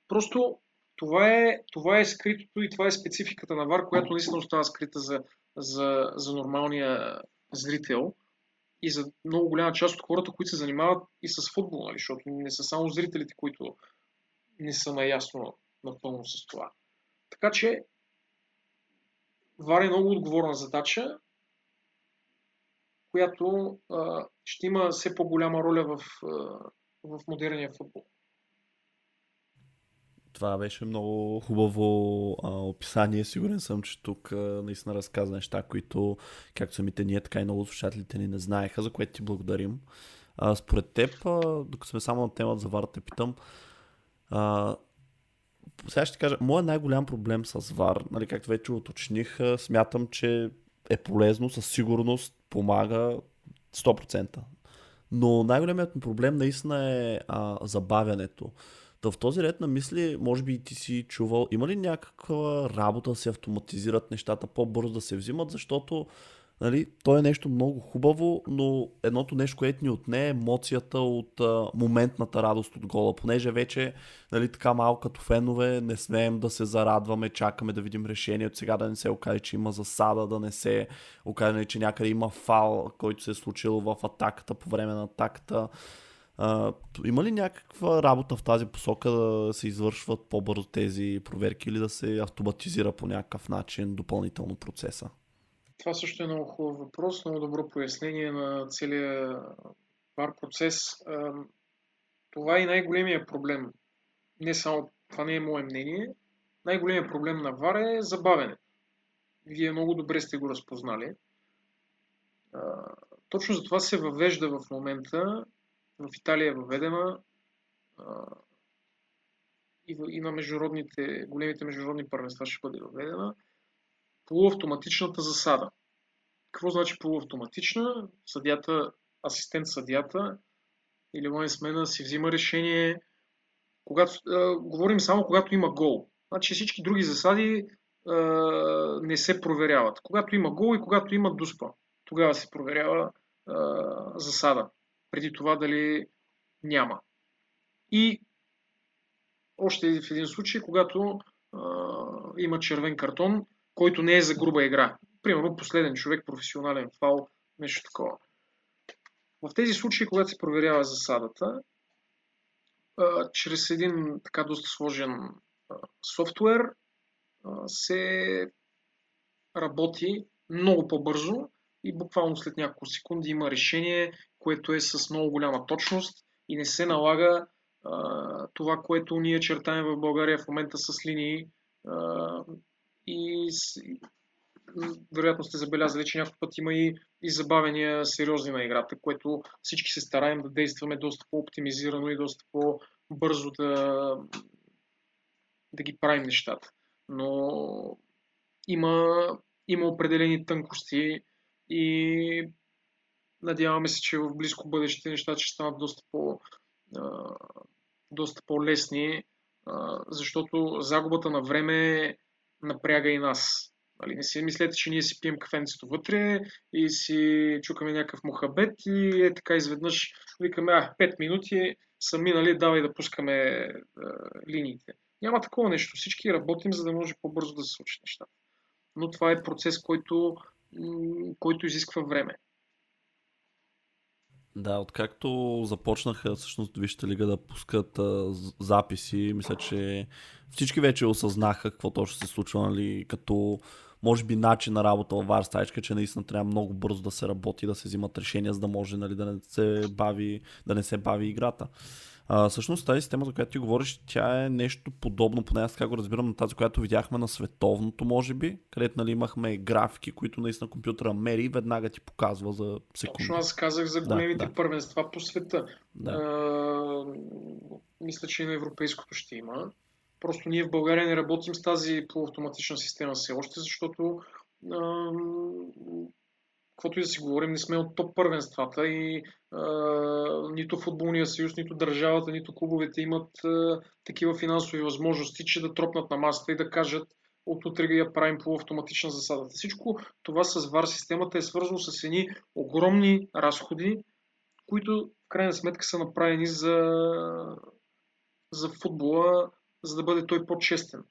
Просто това е, това е скритото и това е спецификата на ВАР, която наистина остава скрита за, за, за нормалния зрител и за много голяма част от хората, които се занимават и с футбол, нали? защото не са само зрителите, които не са наясно напълно с това. Така че Вар е много отговорна задача която а, ще има все по-голяма роля в, в модерния футбол. Това беше много хубаво а, описание. Сигурен съм, че тук а, наистина разказа неща, които както самите ние, така и много слушателите ни не знаеха, за което ти благодарим. А, според теб, а, докато сме само на темата за ВАР, те питам, а, сега ще кажа, моят най-голям проблем с ВАР, нали, както вече уточних, смятам, че е полезно, със сигурност помага 100%. Но най-големият ми проблем наистина е а, забавянето. Та в този ред на мисли, може би и ти си чувал, има ли някаква работа да се автоматизират нещата по-бързо да се взимат, защото Нали, то е нещо много хубаво, но едното нещо, което ни отне е емоцията от а, моментната радост от гола. Понеже вече нали, така малко като фенове не смеем да се зарадваме, чакаме да видим решението. Сега да не се окаже, че има засада, да не се окаже, нали, че някъде има фал, който се е случил в атаката по време на атаката. А, има ли някаква работа в тази посока да се извършват по-бързо тези проверки или да се автоматизира по някакъв начин допълнително процеса? Това също е много хубав въпрос, много добро пояснение на целия вар процес. Това е най-големия проблем. Не само, това не е мое мнение. Най-големият проблем на ВАР е забавене. Вие много добре сте го разпознали. Точно за това се въвежда в момента. В Италия е въведена и на международните, големите международни първенства ще бъде въведена полуавтоматичната засада. Какво значи полуавтоматична? Съдята, асистент съдята или лайн смена си взима решение, когато, а, говорим само когато има гол. Значи всички други засади а, не се проверяват. Когато има гол и когато има дуспа, тогава се проверява а, засада. Преди това дали няма. И още в един случай, когато а, има червен картон, който не е за груба игра. Примерно последен човек, професионален фал, нещо такова. В тези случаи, когато се проверява засадата, чрез един така доста сложен софтуер се работи много по-бързо и буквално след няколко секунди има решение, което е с много голяма точност и не се налага това, което ние чертаем в България в момента с линии и вероятно сте забелязали, че някой път има и, и забавения сериозни на играта, което всички се стараем да действаме доста по-оптимизирано и доста по-бързо да, да ги правим нещата. Но има, има определени тънкости и надяваме се, че в близко бъдеще нещата ще станат доста по, доста по-лесни, защото загубата на време напряга и нас. Нали, не си мислете, че ние си пием кафенцето вътре и си чукаме някакъв мухабет и е така изведнъж викаме, а, 5 минути са минали, давай да пускаме е, линиите. Няма такова нещо. Всички работим, за да може по-бързо да се случат нещата. Но това е процес, който, който изисква време. Да, откакто започнаха всъщност Вижте лига да пускат а, записи, мисля, че всички вече осъзнаха какво точно се случва, нали, като може би начин на работа в VAR стаечка, че наистина трябва много бързо да се работи, да се взимат решения, за да може нали, да, не се бави, да не се бави играта. А, всъщност тази система, за която ти говориш, тя е нещо подобно, поне аз така го разбирам, на тази, която видяхме на световното, може би, където нали, имахме графики, които наистина компютъра мери и веднага ти показва за секунди. Точно аз казах за големите да, да. първенства по света. Да. А, мисля, че и на европейското ще има. Просто ние в България не работим с тази полуавтоматична система все още, защото а, каквото и да си говорим, не сме от топ първенствата и а, нито футболния съюз, нито държавата, нито клубовете имат а, такива финансови възможности, че да тропнат на масата и да кажат от утре я правим по автоматична засадата. Всичко това с VAR системата е свързано с едни огромни разходи, които в крайна сметка са направени за, за футбола, за да бъде той по-честен,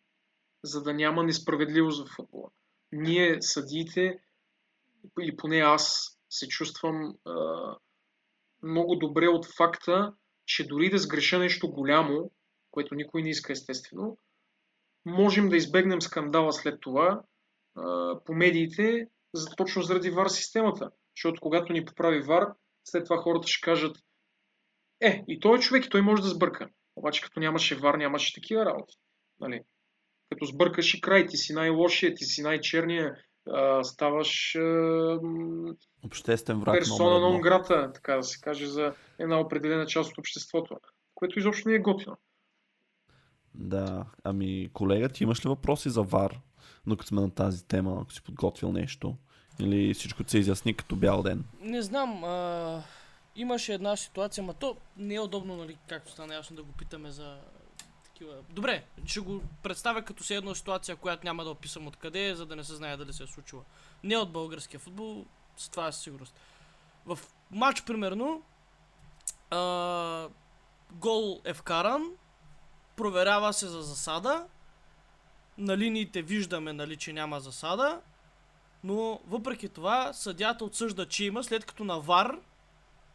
за да няма несправедливост в футбола. Ние, съдиите, или поне аз се чувствам а, много добре от факта, че дори да сгреша нещо голямо, което никой не иска естествено, можем да избегнем скандала след това а, по медиите, за, точно заради VAR системата. Защото когато ни поправи вар, след това хората ще кажат, е, и той е човек, и той може да сбърка. Обаче като нямаше вар, нямаше такива работи. Нали? Като сбъркаш и край, ти си най-лошия, ти си най-черния, а, ставаш а, Обществен враг персона нон грата, така да се каже, за една определена част от обществото, което изобщо не е готино. Да, ами колега, ти имаш ли въпроси за ВАР, но като сме на тази тема, ако си подготвил нещо? Или всичко се изясни като бял ден? Не знам, а, имаше една ситуация, ма то не е удобно, нали, както стана ясно да го питаме за такива. Добре, ще го представя като се една ситуация, която няма да описам откъде за да не се знае дали се е случила. Не от българския футбол, с това е сигурност. В матч, примерно, а, гол е вкаран, проверява се за засада, на линиите виждаме, нали, че няма засада, но въпреки това съдята отсъжда, че има, след като на ВАР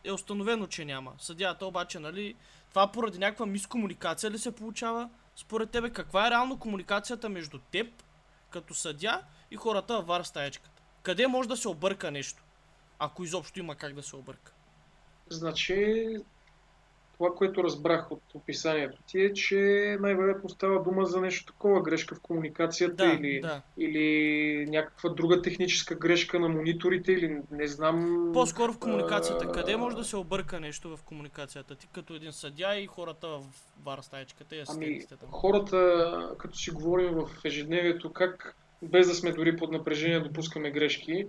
е установено, че няма. Съдята обаче, нали, това поради някаква мискомуникация ли се получава? Според тебе, каква е реално комуникацията между теб, като съдя, и хората в ВАР стаечката? Къде може да се обърка нещо? Ако изобщо има как да се обърка. Значи, това, което разбрах от описанието ти е, че най-вероятно става дума за нещо такова, грешка в комуникацията Да, или, да. или някаква друга техническа грешка на мониторите или не знам. По-скоро в комуникацията. а, Къде може да се обърка нещо в комуникацията? Ти като един съдя и хората в вар стаечката и Ами, асистентите там. хората, като си говорим в ежедневието, как без да сме дори под напрежение допускаме грешки,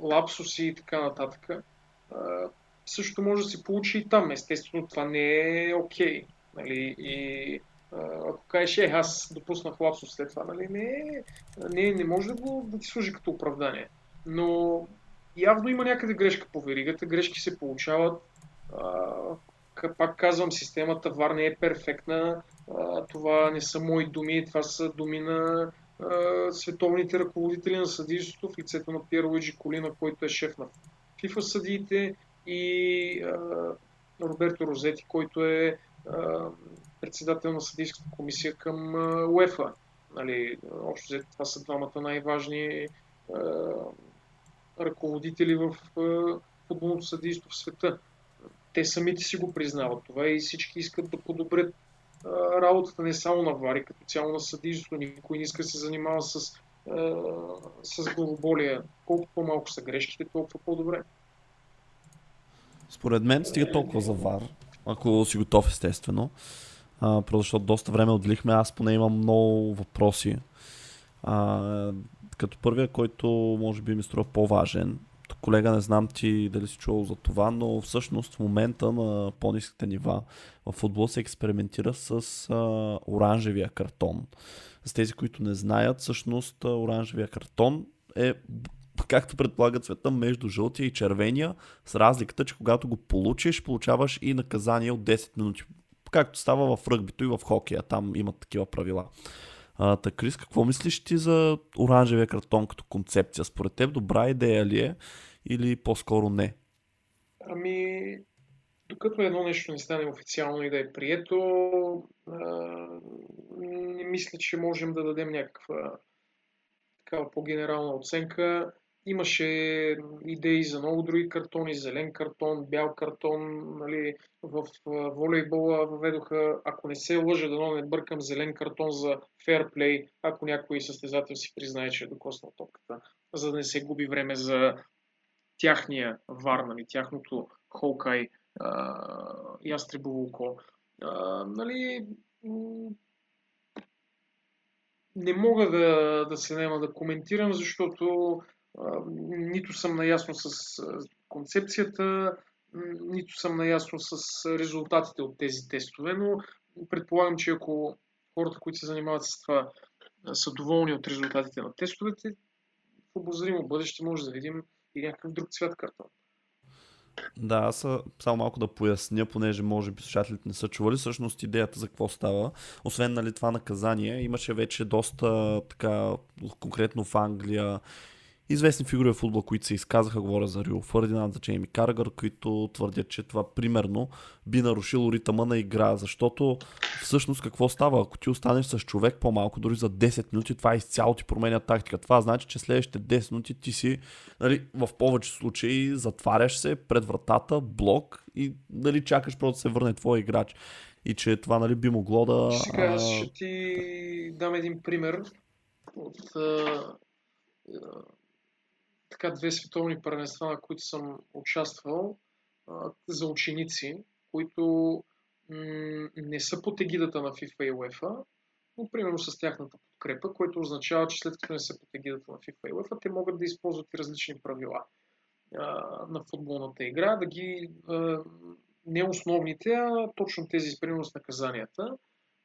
лапсуси и така нататък, също може да се получи и там. Естествено, това не е окей. Нали? И ако кажеш, е, аз допуснах лапсус след това, нали? не, не, не може да, го, да ти служи като оправдание. Но явно има някъде грешка по веригата, грешки се получават. А, пак казвам, системата VAR не е перфектна. А, това не са мои думи, това са думи на а, световните ръководители на съдийството в лицето на Пьер Луиджи Колина, който е шеф на FIFA съдиите и а, Роберто Розети, който е а, председател на съдийската комисия към а, УЕФА. Нали, общо взето това са двамата най-важни а, ръководители в а, футболното съдийство в света. Те самите си го признават това и всички искат да подобрят а, работата не само на Вари, като цяло на съдийството. Никой не иска да се занимава с, а, с главоболие. Колко по-малко са грешките, толкова по-добре. Според мен стига толкова за ВАР, ако си готов естествено. А, просто защото доста време отделихме, аз поне имам много въпроси. А, като първия, който може би ми струва по-важен, колега, не знам ти дали си чувал за това, но всъщност в момента на по-низките нива в футбол се експериментира с а, оранжевия картон. За тези, които не знаят, всъщност оранжевия картон е както предполага цвета, между жълтия и червения, с разликата, че когато го получиш, получаваш и наказание от 10 минути. Както става в ръгбито и в хокея, там имат такива правила. А, та, Крис, какво мислиш ти за оранжевия картон като концепция? Според теб добра идея ли е или по-скоро не? Ами, докато едно нещо не стане официално и да е прието, не мисля, че можем да дадем някаква такава по-генерална оценка. Имаше идеи за много други картони, зелен картон, бял картон, нали, в волейбола въведоха, ако не се лъжа, дано не бъркам, зелен картон за фейрплей, ако някой състезател си признае, че е докоснал топката, за да не се губи време за тяхния вар, нали, тяхното Холкай, ястребово око. Нали, не мога да, да се нема да коментирам, защото нито съм наясно с концепцията, нито съм наясно с резултатите от тези тестове, но предполагам, че ако хората, които се занимават с това, са доволни от резултатите на тестовете, в обозримо бъдеще може да видим и някакъв друг цвят картон. Да, аз само малко да поясня, понеже може би слушателите не са чували всъщност идеята за какво става. Освен нали, това наказание, имаше вече доста така, конкретно в Англия известни фигури в футбол, които се изказаха, говоря за Рио Фърдинанд, за Джейми Каргър, които твърдят, че това примерно би нарушило ритъма на игра, защото всъщност какво става? Ако ти останеш с човек по-малко, дори за 10 минути, това изцяло ти променя тактика. Това значи, че следващите 10 минути ти си нали, в повече случаи затваряш се пред вратата, блок и нали, чакаш просто да се върне твой играч. И че това нали, би могло да... Сега аз ще ти дам един пример от така две световни първенства, на които съм участвал за ученици, които не са под егидата на FIFA и UEFA, но примерно с тяхната подкрепа, което означава, че след като не са под егидата на FIFA и UEFA, те могат да използват и различни правила на футболната игра, да ги не основните, а точно тези, примерно с наказанията.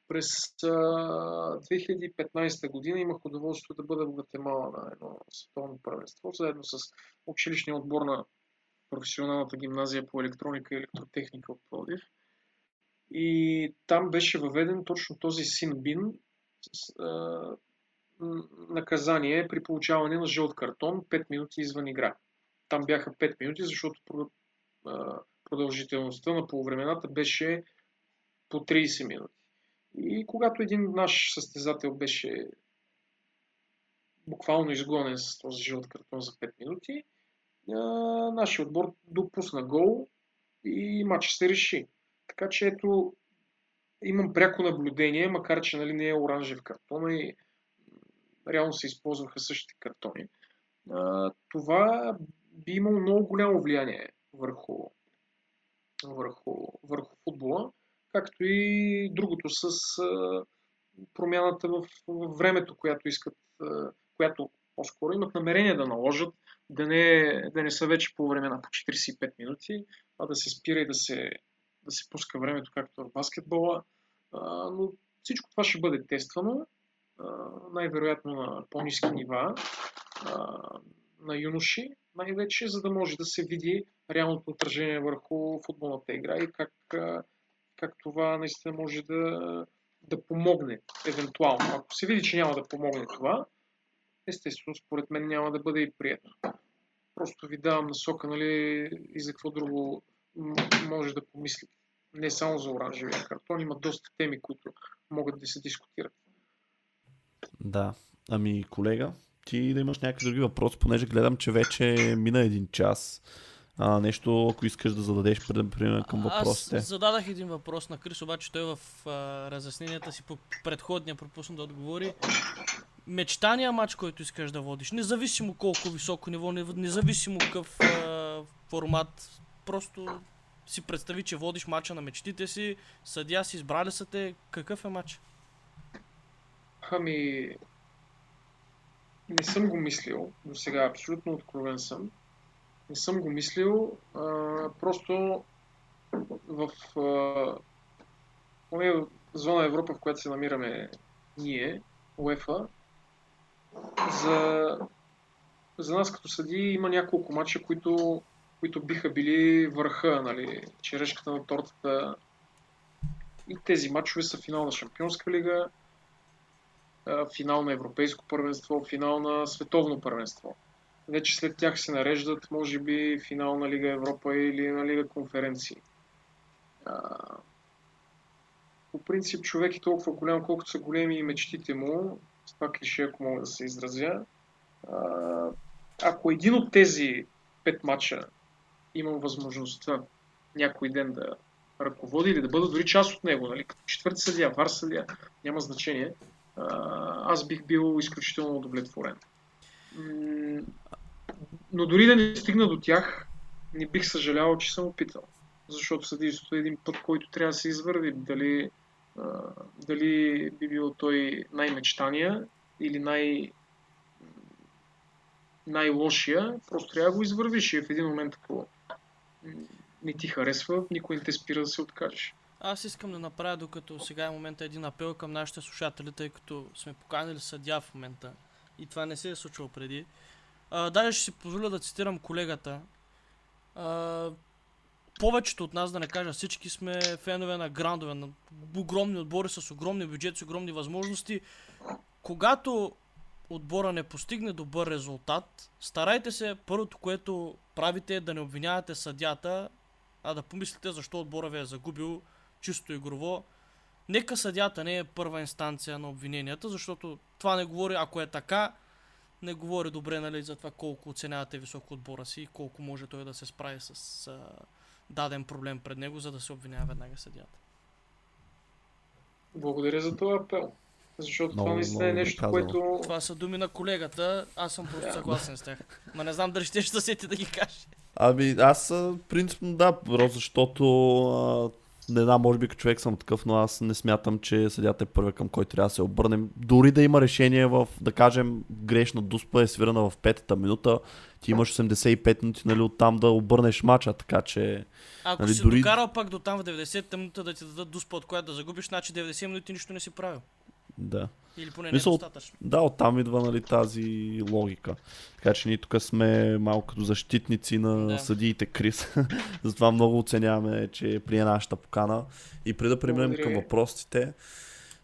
През а, 2015 година имах удоволствие да бъда в Гватемала на едно световно първенство, заедно с училищния отбор на професионалната гимназия по електроника и електротехника от Пловдив. И там беше въведен точно този синбин с, а, наказание при получаване на жълт картон 5 минути извън игра. Там бяха 5 минути, защото продължителността на полувремената беше по 30 минути. И когато един наш състезател беше буквално изгонен с този жълт картон за 5 минути, нашия отбор допусна гол и матч се реши. Така че ето, имам пряко наблюдение, макар че нали, не е оранжев картон и реално се използваха същите картони. Това би имало много голямо влияние върху, върху, върху футбола както и другото с промяната в, в времето, която искат, която по-скоро имат намерение да наложат, да не, да не са вече по време на по 45 минути, а да се спира и да се, да се пуска времето, както в баскетбола. А, но всичко това ще бъде тествано, най-вероятно на по-низки нива, а, на юноши, най-вече, за да може да се види реалното отражение върху футболната игра и как как това наистина може да, да помогне, евентуално. Ако се види, че няма да помогне това, естествено, според мен няма да бъде и прието. Просто ви давам насока, нали, и за какво друго може да помислите. Не само за оранжевия картон, има доста теми, които могат да се дискутират. Да. Ами, колега, ти да имаш някакви други въпроси, понеже гледам, че вече мина един час. А, нещо, ако искаш да зададеш пример към въпросите. Аз зададах един въпрос на Крис, обаче той в а, разясненията си по предходния пропусна да отговори. Мечтания матч, който искаш да водиш, независимо колко високо ниво, независимо какъв а, формат, просто си представи, че водиш матча на мечтите си, съдя си, избрали са те, какъв е матч? Ами, не съм го мислил до сега, абсолютно откровен съм не съм го мислил. А, просто в а, зона Европа, в която се намираме ние, УЕФА, за, за нас като съди има няколко мача, които, които биха били върха, нали, черешката на тортата. И тези матчове са финал на Шампионска лига, финал на Европейско първенство, финал на Световно първенство вече след тях се нареждат, може би, финал на Лига Европа или на Лига конференции. А, по принцип, човек е толкова голям, колкото са големи и мечтите му. С това клише, ако мога да се изразя. А, ако един от тези пет матча имам възможността някой ден да ръководи или да бъда дори част от него, нали, като четвърти съдия, вар съдия, няма значение, аз бих бил изключително удовлетворен. Но дори да не стигна до тях, не бих съжалявал, че съм опитал. Защото съдийството е един път, който трябва да се извърви. Дали, а, дали би бил той най-мечтания или най- най-лошия, просто трябва да го извървиш и в един момент, ако не ти харесва, никой не те спира да се откажеш. Аз искам да направя, докато сега е момента един апел към нашите слушатели, тъй като сме поканили съдя в момента и това не се е случило преди. А, даже ще си позволя да цитирам колегата. А, повечето от нас, да не кажа всички, сме фенове на грандове, на огромни отбори с огромни бюджети, с огромни възможности. Когато отбора не постигне добър резултат, старайте се първото, което правите е да не обвинявате съдята, а да помислите защо отбора ви е загубил чисто игрово. Нека съдята не е първа инстанция на обвиненията, защото това не говори, ако е така, не говори добре нали, за това колко оценявате високо отбора си и колко може той да се справи с а, даден проблем пред него, за да се обвинява веднага съдята. Благодаря за този апел. Защото Много, това наистина е нещо, доказано. което... Това са думи на колегата, аз съм просто съгласен с тях. Ма не знам дали ще ще сети да ги каже. Ами аз принципно да, просто защото а, не знам, може би като човек съм такъв, но аз не смятам, че съдята е първия към който трябва да се обърнем. Дори да има решение в, да кажем, грешна дуспа е свирана в петата минута, ти имаш 85 минути нали, оттам да обърнеш мача, така че Ако Нали, си дори- докарал пак до там в 90-та минута да ти дадат дуспа, от която да загубиш, значи 90 минути нищо не си правил. Да. Или поне Мисъл- недостатъчно. Да, оттам идва нали, тази логика. Така че ние тук сме малко като защитници на Да. съдиите Крис. Затова много оценяваме, че прие нашата покана. И преди да преминем към въпросите,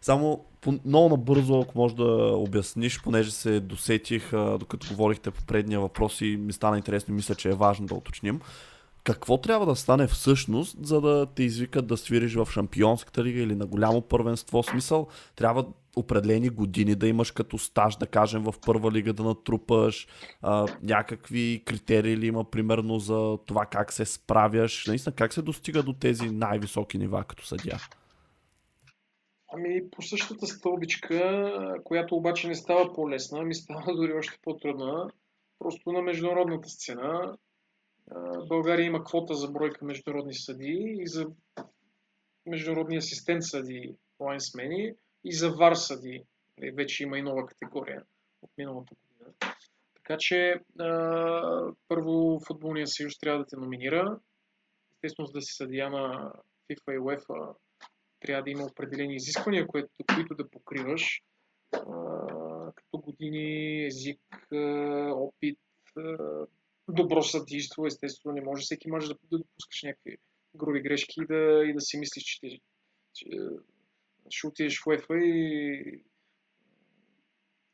само по- много набързо, ако можеш да обясниш, понеже се досетих, а, докато говорихте по предния въпрос и ми стана интересно и мисля, че е важно да уточним. Какво трябва да стане всъщност, за да те извикат да свириш в Шампионската лига или на голямо първенство? Смисъл, трябва определени години да имаш като стаж, да кажем, в първа лига да натрупаш, а, някакви критерии ли има, примерно, за това как се справяш, наистина как се достига до тези най-високи нива като съдя? Ами по същата стълбичка, която обаче не става по-лесна, ми става дори още по-трудна. Просто на международната сцена България има квота за бройка международни съдии и за международни асистент съдии, лайнсмени и за вар съдии. Нали, Вече има и нова категория от миналата година. Така че първо футболния съюз трябва да те номинира. Естествено, за да си съдия на FIFA и UEFA трябва да има определени изисквания, които, които да покриваш, като години, език, опит, добро съдийство. Естествено, не може всеки мач да, да допускаш някакви груби грешки и да, и да си мислиш, че, че ще отидеш в UEFA и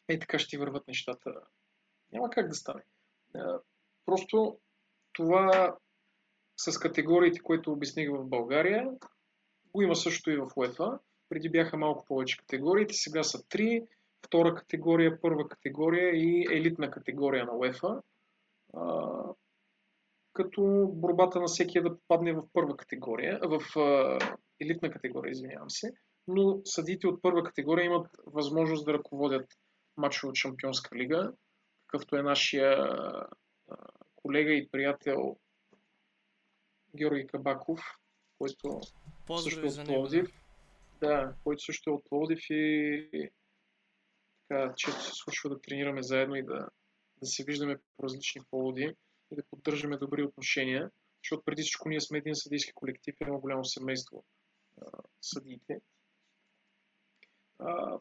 е така ще ти върват нещата. Няма как да стане. Просто това с категориите, които обясних в България, го има също и в UEFA. Преди бяха малко повече категориите, сега са три. Втора категория, първа категория и елитна категория на UEFA. Като борбата на всеки е да попадне в първа категория, в елитна категория, извинявам се. Но съдите от първа категория имат възможност да ръководят матчове от Шампионска лига, какъвто е нашия колега и приятел Георги Кабаков, който също Поздрави от за него. Пловдив. Да, който също е от Пловдив и така, често се случва да тренираме заедно и да, да се виждаме по различни поводи и да поддържаме добри отношения, защото преди всичко ние сме един съдийски колектив, едно голямо семейство съдиите. А,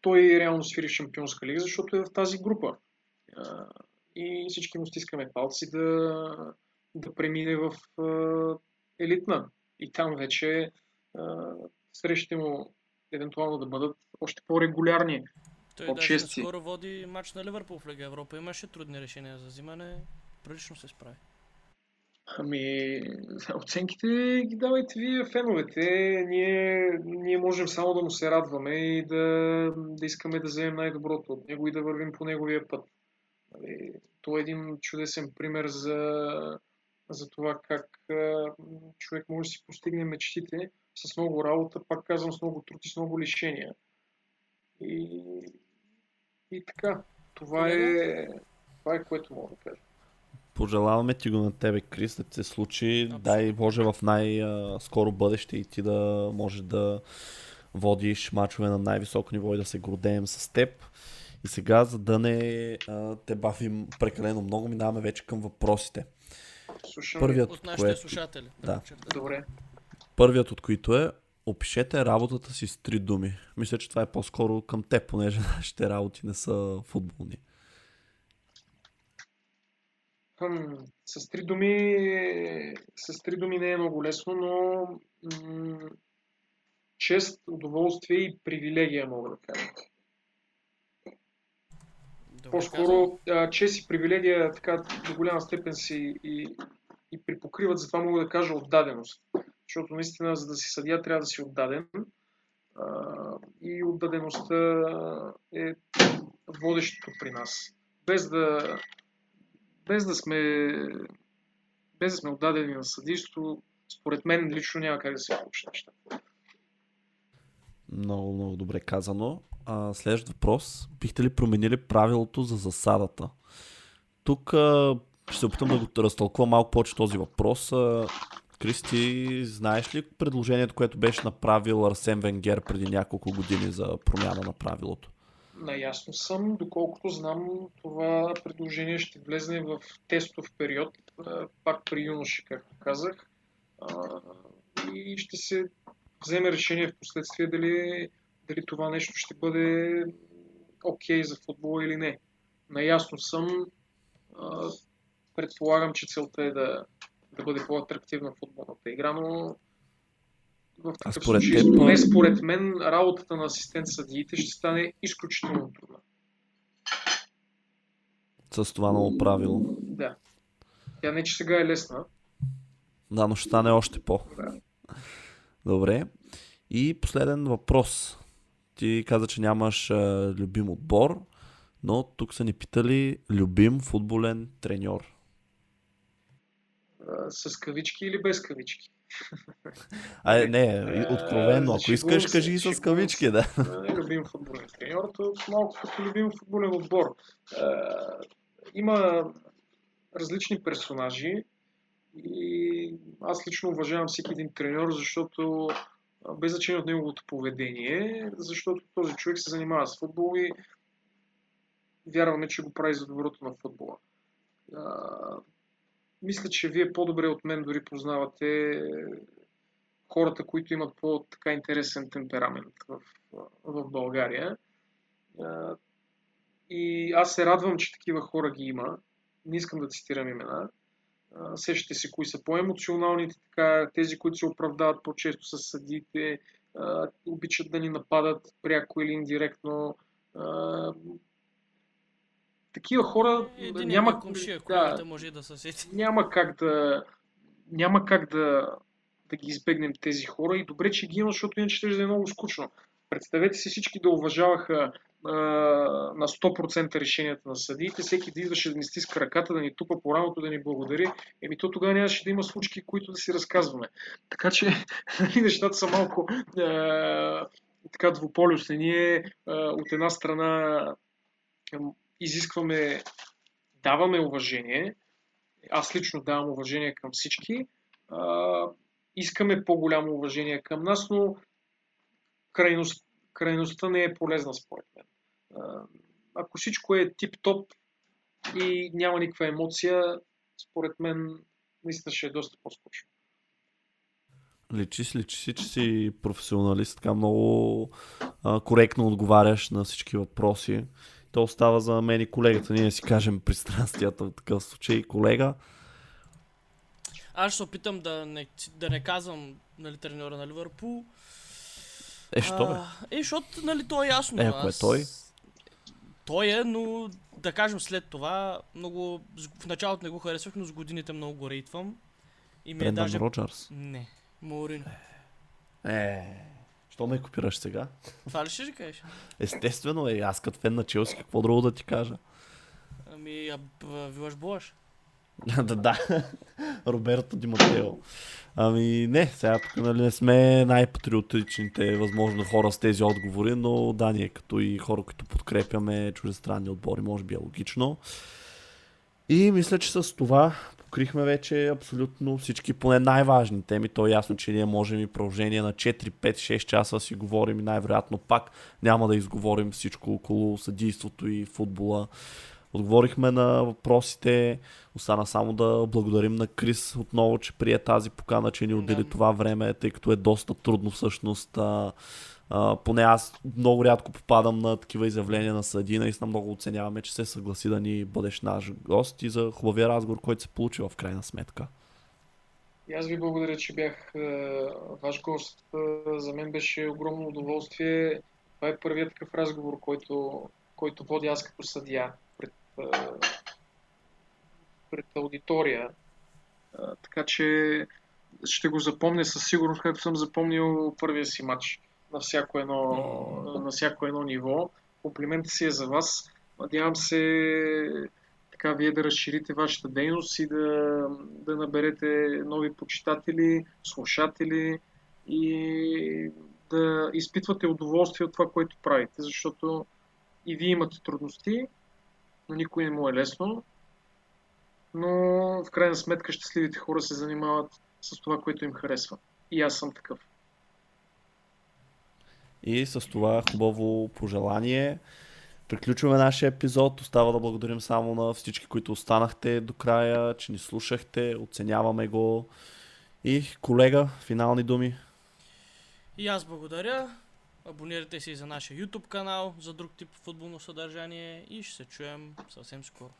той реално свири в Шампионска лига, защото е в тази група. А, и всички му стискаме палци да, да премине в а, елитна. И там вече а, срещите му евентуално да бъдат още по-регулярни. Той От даже скоро води матч на Ливърпул в Лига Европа. Имаше трудни решения за взимане. Прилично се справи. Ами, оценките ги давайте вие, феновете. Ние, ние можем само да му се радваме и да, да искаме да вземем най-доброто от него и да вървим по неговия път. Нали, Това е един чудесен пример за, за това как а, човек може да си постигне мечтите с много работа, пак казвам, с много труд и с много лишения. И, и така, това е, това е което мога да кажа. Пожелаваме ти го на тебе, Крис, да ти се случи. Абсолютно. Дай Боже в най-скоро бъдеще и ти да можеш да водиш мачове на най-високо ниво и да се гордеем с теб. И сега, за да не а, те бавим прекалено много, минаваме вече към въпросите. Слушам. Първият, От нашите което, слушатели. Да. Добре. първият от които е опишете работата си с три думи. Мисля, че това е по-скоро към теб, понеже нашите работи не са футболни. Хм, с три думи, с три думи не е много лесно, но м- чест, удоволствие и привилегия, мога да кажа. По-скоро а, чест и привилегия така до голяма степен си и, и припокриват, затова мога да кажа отдаденост. Защото наистина, за да си съдия, трябва да си отдаден. А, и отдадеността е водещото при нас. Без да, без да сме без да сме отдадени на съдийство, според мен лично няма как да се получи неща. Много, много добре казано. А, следващ въпрос. Бихте ли променили правилото за засадата? Тук а, ще се опитам да го разтълкувам малко повече този въпрос. А, Кристи, знаеш ли предложението, което беше направил Арсен Венгер преди няколко години за промяна на правилото? Наясно съм, доколкото знам, това предложение ще влезне в тестов период, пак при юноши, както казах, и ще се вземе решение в последствие дали, дали това нещо ще бъде окей okay за футбола или не. Наясно съм, предполагам, че целта е да, да бъде по-атрактивна футболната игра, но в такъв според случай, теб... не според мен, работата на асистент съдиите ще стане изключително трудна. С това ново правило. Да. Тя не, че сега е лесна. Да, но ще стане още по. Да. Добре. И последен въпрос. Ти каза, че нямаш а, любим отбор, но тук са ни питали любим футболен треньор. А, с кавички или без кавички? А, не, откровенно. Ако искаш, кажи и с кавички, да. Любим футболен треньор, то малко като любим футболен отбор. Има различни персонажи и аз лично уважавам всеки един треньор, защото без значение от неговото поведение, защото този човек се занимава с футбол и вярваме, че го прави за доброто на футбола мисля, че вие по-добре от мен дори познавате хората, които имат по-така интересен темперамент в, в България. И аз се радвам, че такива хора ги има. Не искам да цитирам имена. Сещате се кои са по-емоционалните, така, тези, които се оправдават по-често с съдите, обичат да ни нападат пряко или индиректно, такива хора Един няма, комшия, да, може да се сети. няма как да няма как да, да ги избегнем тези хора и добре, че ги има, защото иначе ще да е много скучно. Представете си всички да уважаваха а, на 100% решенията на съдиите, всеки да идваше да ни стиска ръката, да ни тупа по рамото, да ни благодари, еми то тогава нямаше да има случки, които да си разказваме. Така че нали, нещата са малко а, така двуполюсни. Ние а, от една страна изискваме, даваме уважение, аз лично давам уважение към всички, а, искаме по-голямо уважение към нас, но крайност, крайността не е полезна според мен. А, ако всичко е тип-топ и няма никаква емоция, според мен наистина ще е доста по-скучно. Личи си, личи си, че си професионалист, така много а, коректно отговаряш на всички въпроси то остава за мен и колегата. Ние си кажем пристрастията в такъв случай. Колега. Аз ще опитам да не, да не казвам нали, треньора на Ливърпул. Е, що бе? Е, защото нали, той е ясно. Е, ако е той? Той е, но да кажем след това, много, в началото не го харесвах, но с годините много го рейтвам. И ми е даже... Роджерс? Не, Маурин. Е. Що ме копираш сега? Това ли ще кажеш? Естествено е, аз като фен на Челси, какво друго да ти кажа? Ами, Вилаш Буаш? да, да. Роберто Ди Матео. Ами не, сега тук нали, не сме най-патриотичните възможно хора с тези отговори, но да, ние като и хора, които подкрепяме чуждестранни отбори, може би е логично. И мисля, че с това покрихме вече абсолютно всички, поне най-важни теми. То е ясно, че ние можем и продължение на 4, 5, 6 часа си говорим и най-вероятно пак няма да изговорим всичко около съдийството и футбола. Отговорихме на въпросите. Остана само да благодарим на Крис отново, че прие тази покана, че ни отдели да. това време, тъй като е доста трудно всъщност Поне аз много рядко попадам на такива изявления на съди. Наистина много оценяваме, че се съгласи да ни бъдеш наш гост и за хубавия разговор, който се получи в крайна сметка. И аз ви благодаря, че бях е, ваш гост. Е, за мен беше огромно удоволствие. Това е първият такъв разговор, който, който водя аз като съдия. пред аудитория. Така че ще го запомня със сигурност, както съм запомнил първия си матч на всяко едно, на всяко едно ниво. Комплиментът си е за вас. Надявам се така вие да разширите вашата дейност и да, да наберете нови почитатели, слушатели и да изпитвате удоволствие от това, което правите, защото и вие имате трудности, но никой не му е лесно. Но в крайна сметка щастливите хора се занимават с това, което им харесва. И аз съм такъв. И с това хубаво пожелание приключваме нашия епизод. Остава да благодарим само на всички, които останахте до края, че ни слушахте, оценяваме го. И колега, финални думи. И аз благодаря. Абонирайте се и за нашия YouTube канал за друг тип футболно съдържание и ще се чуем съвсем скоро.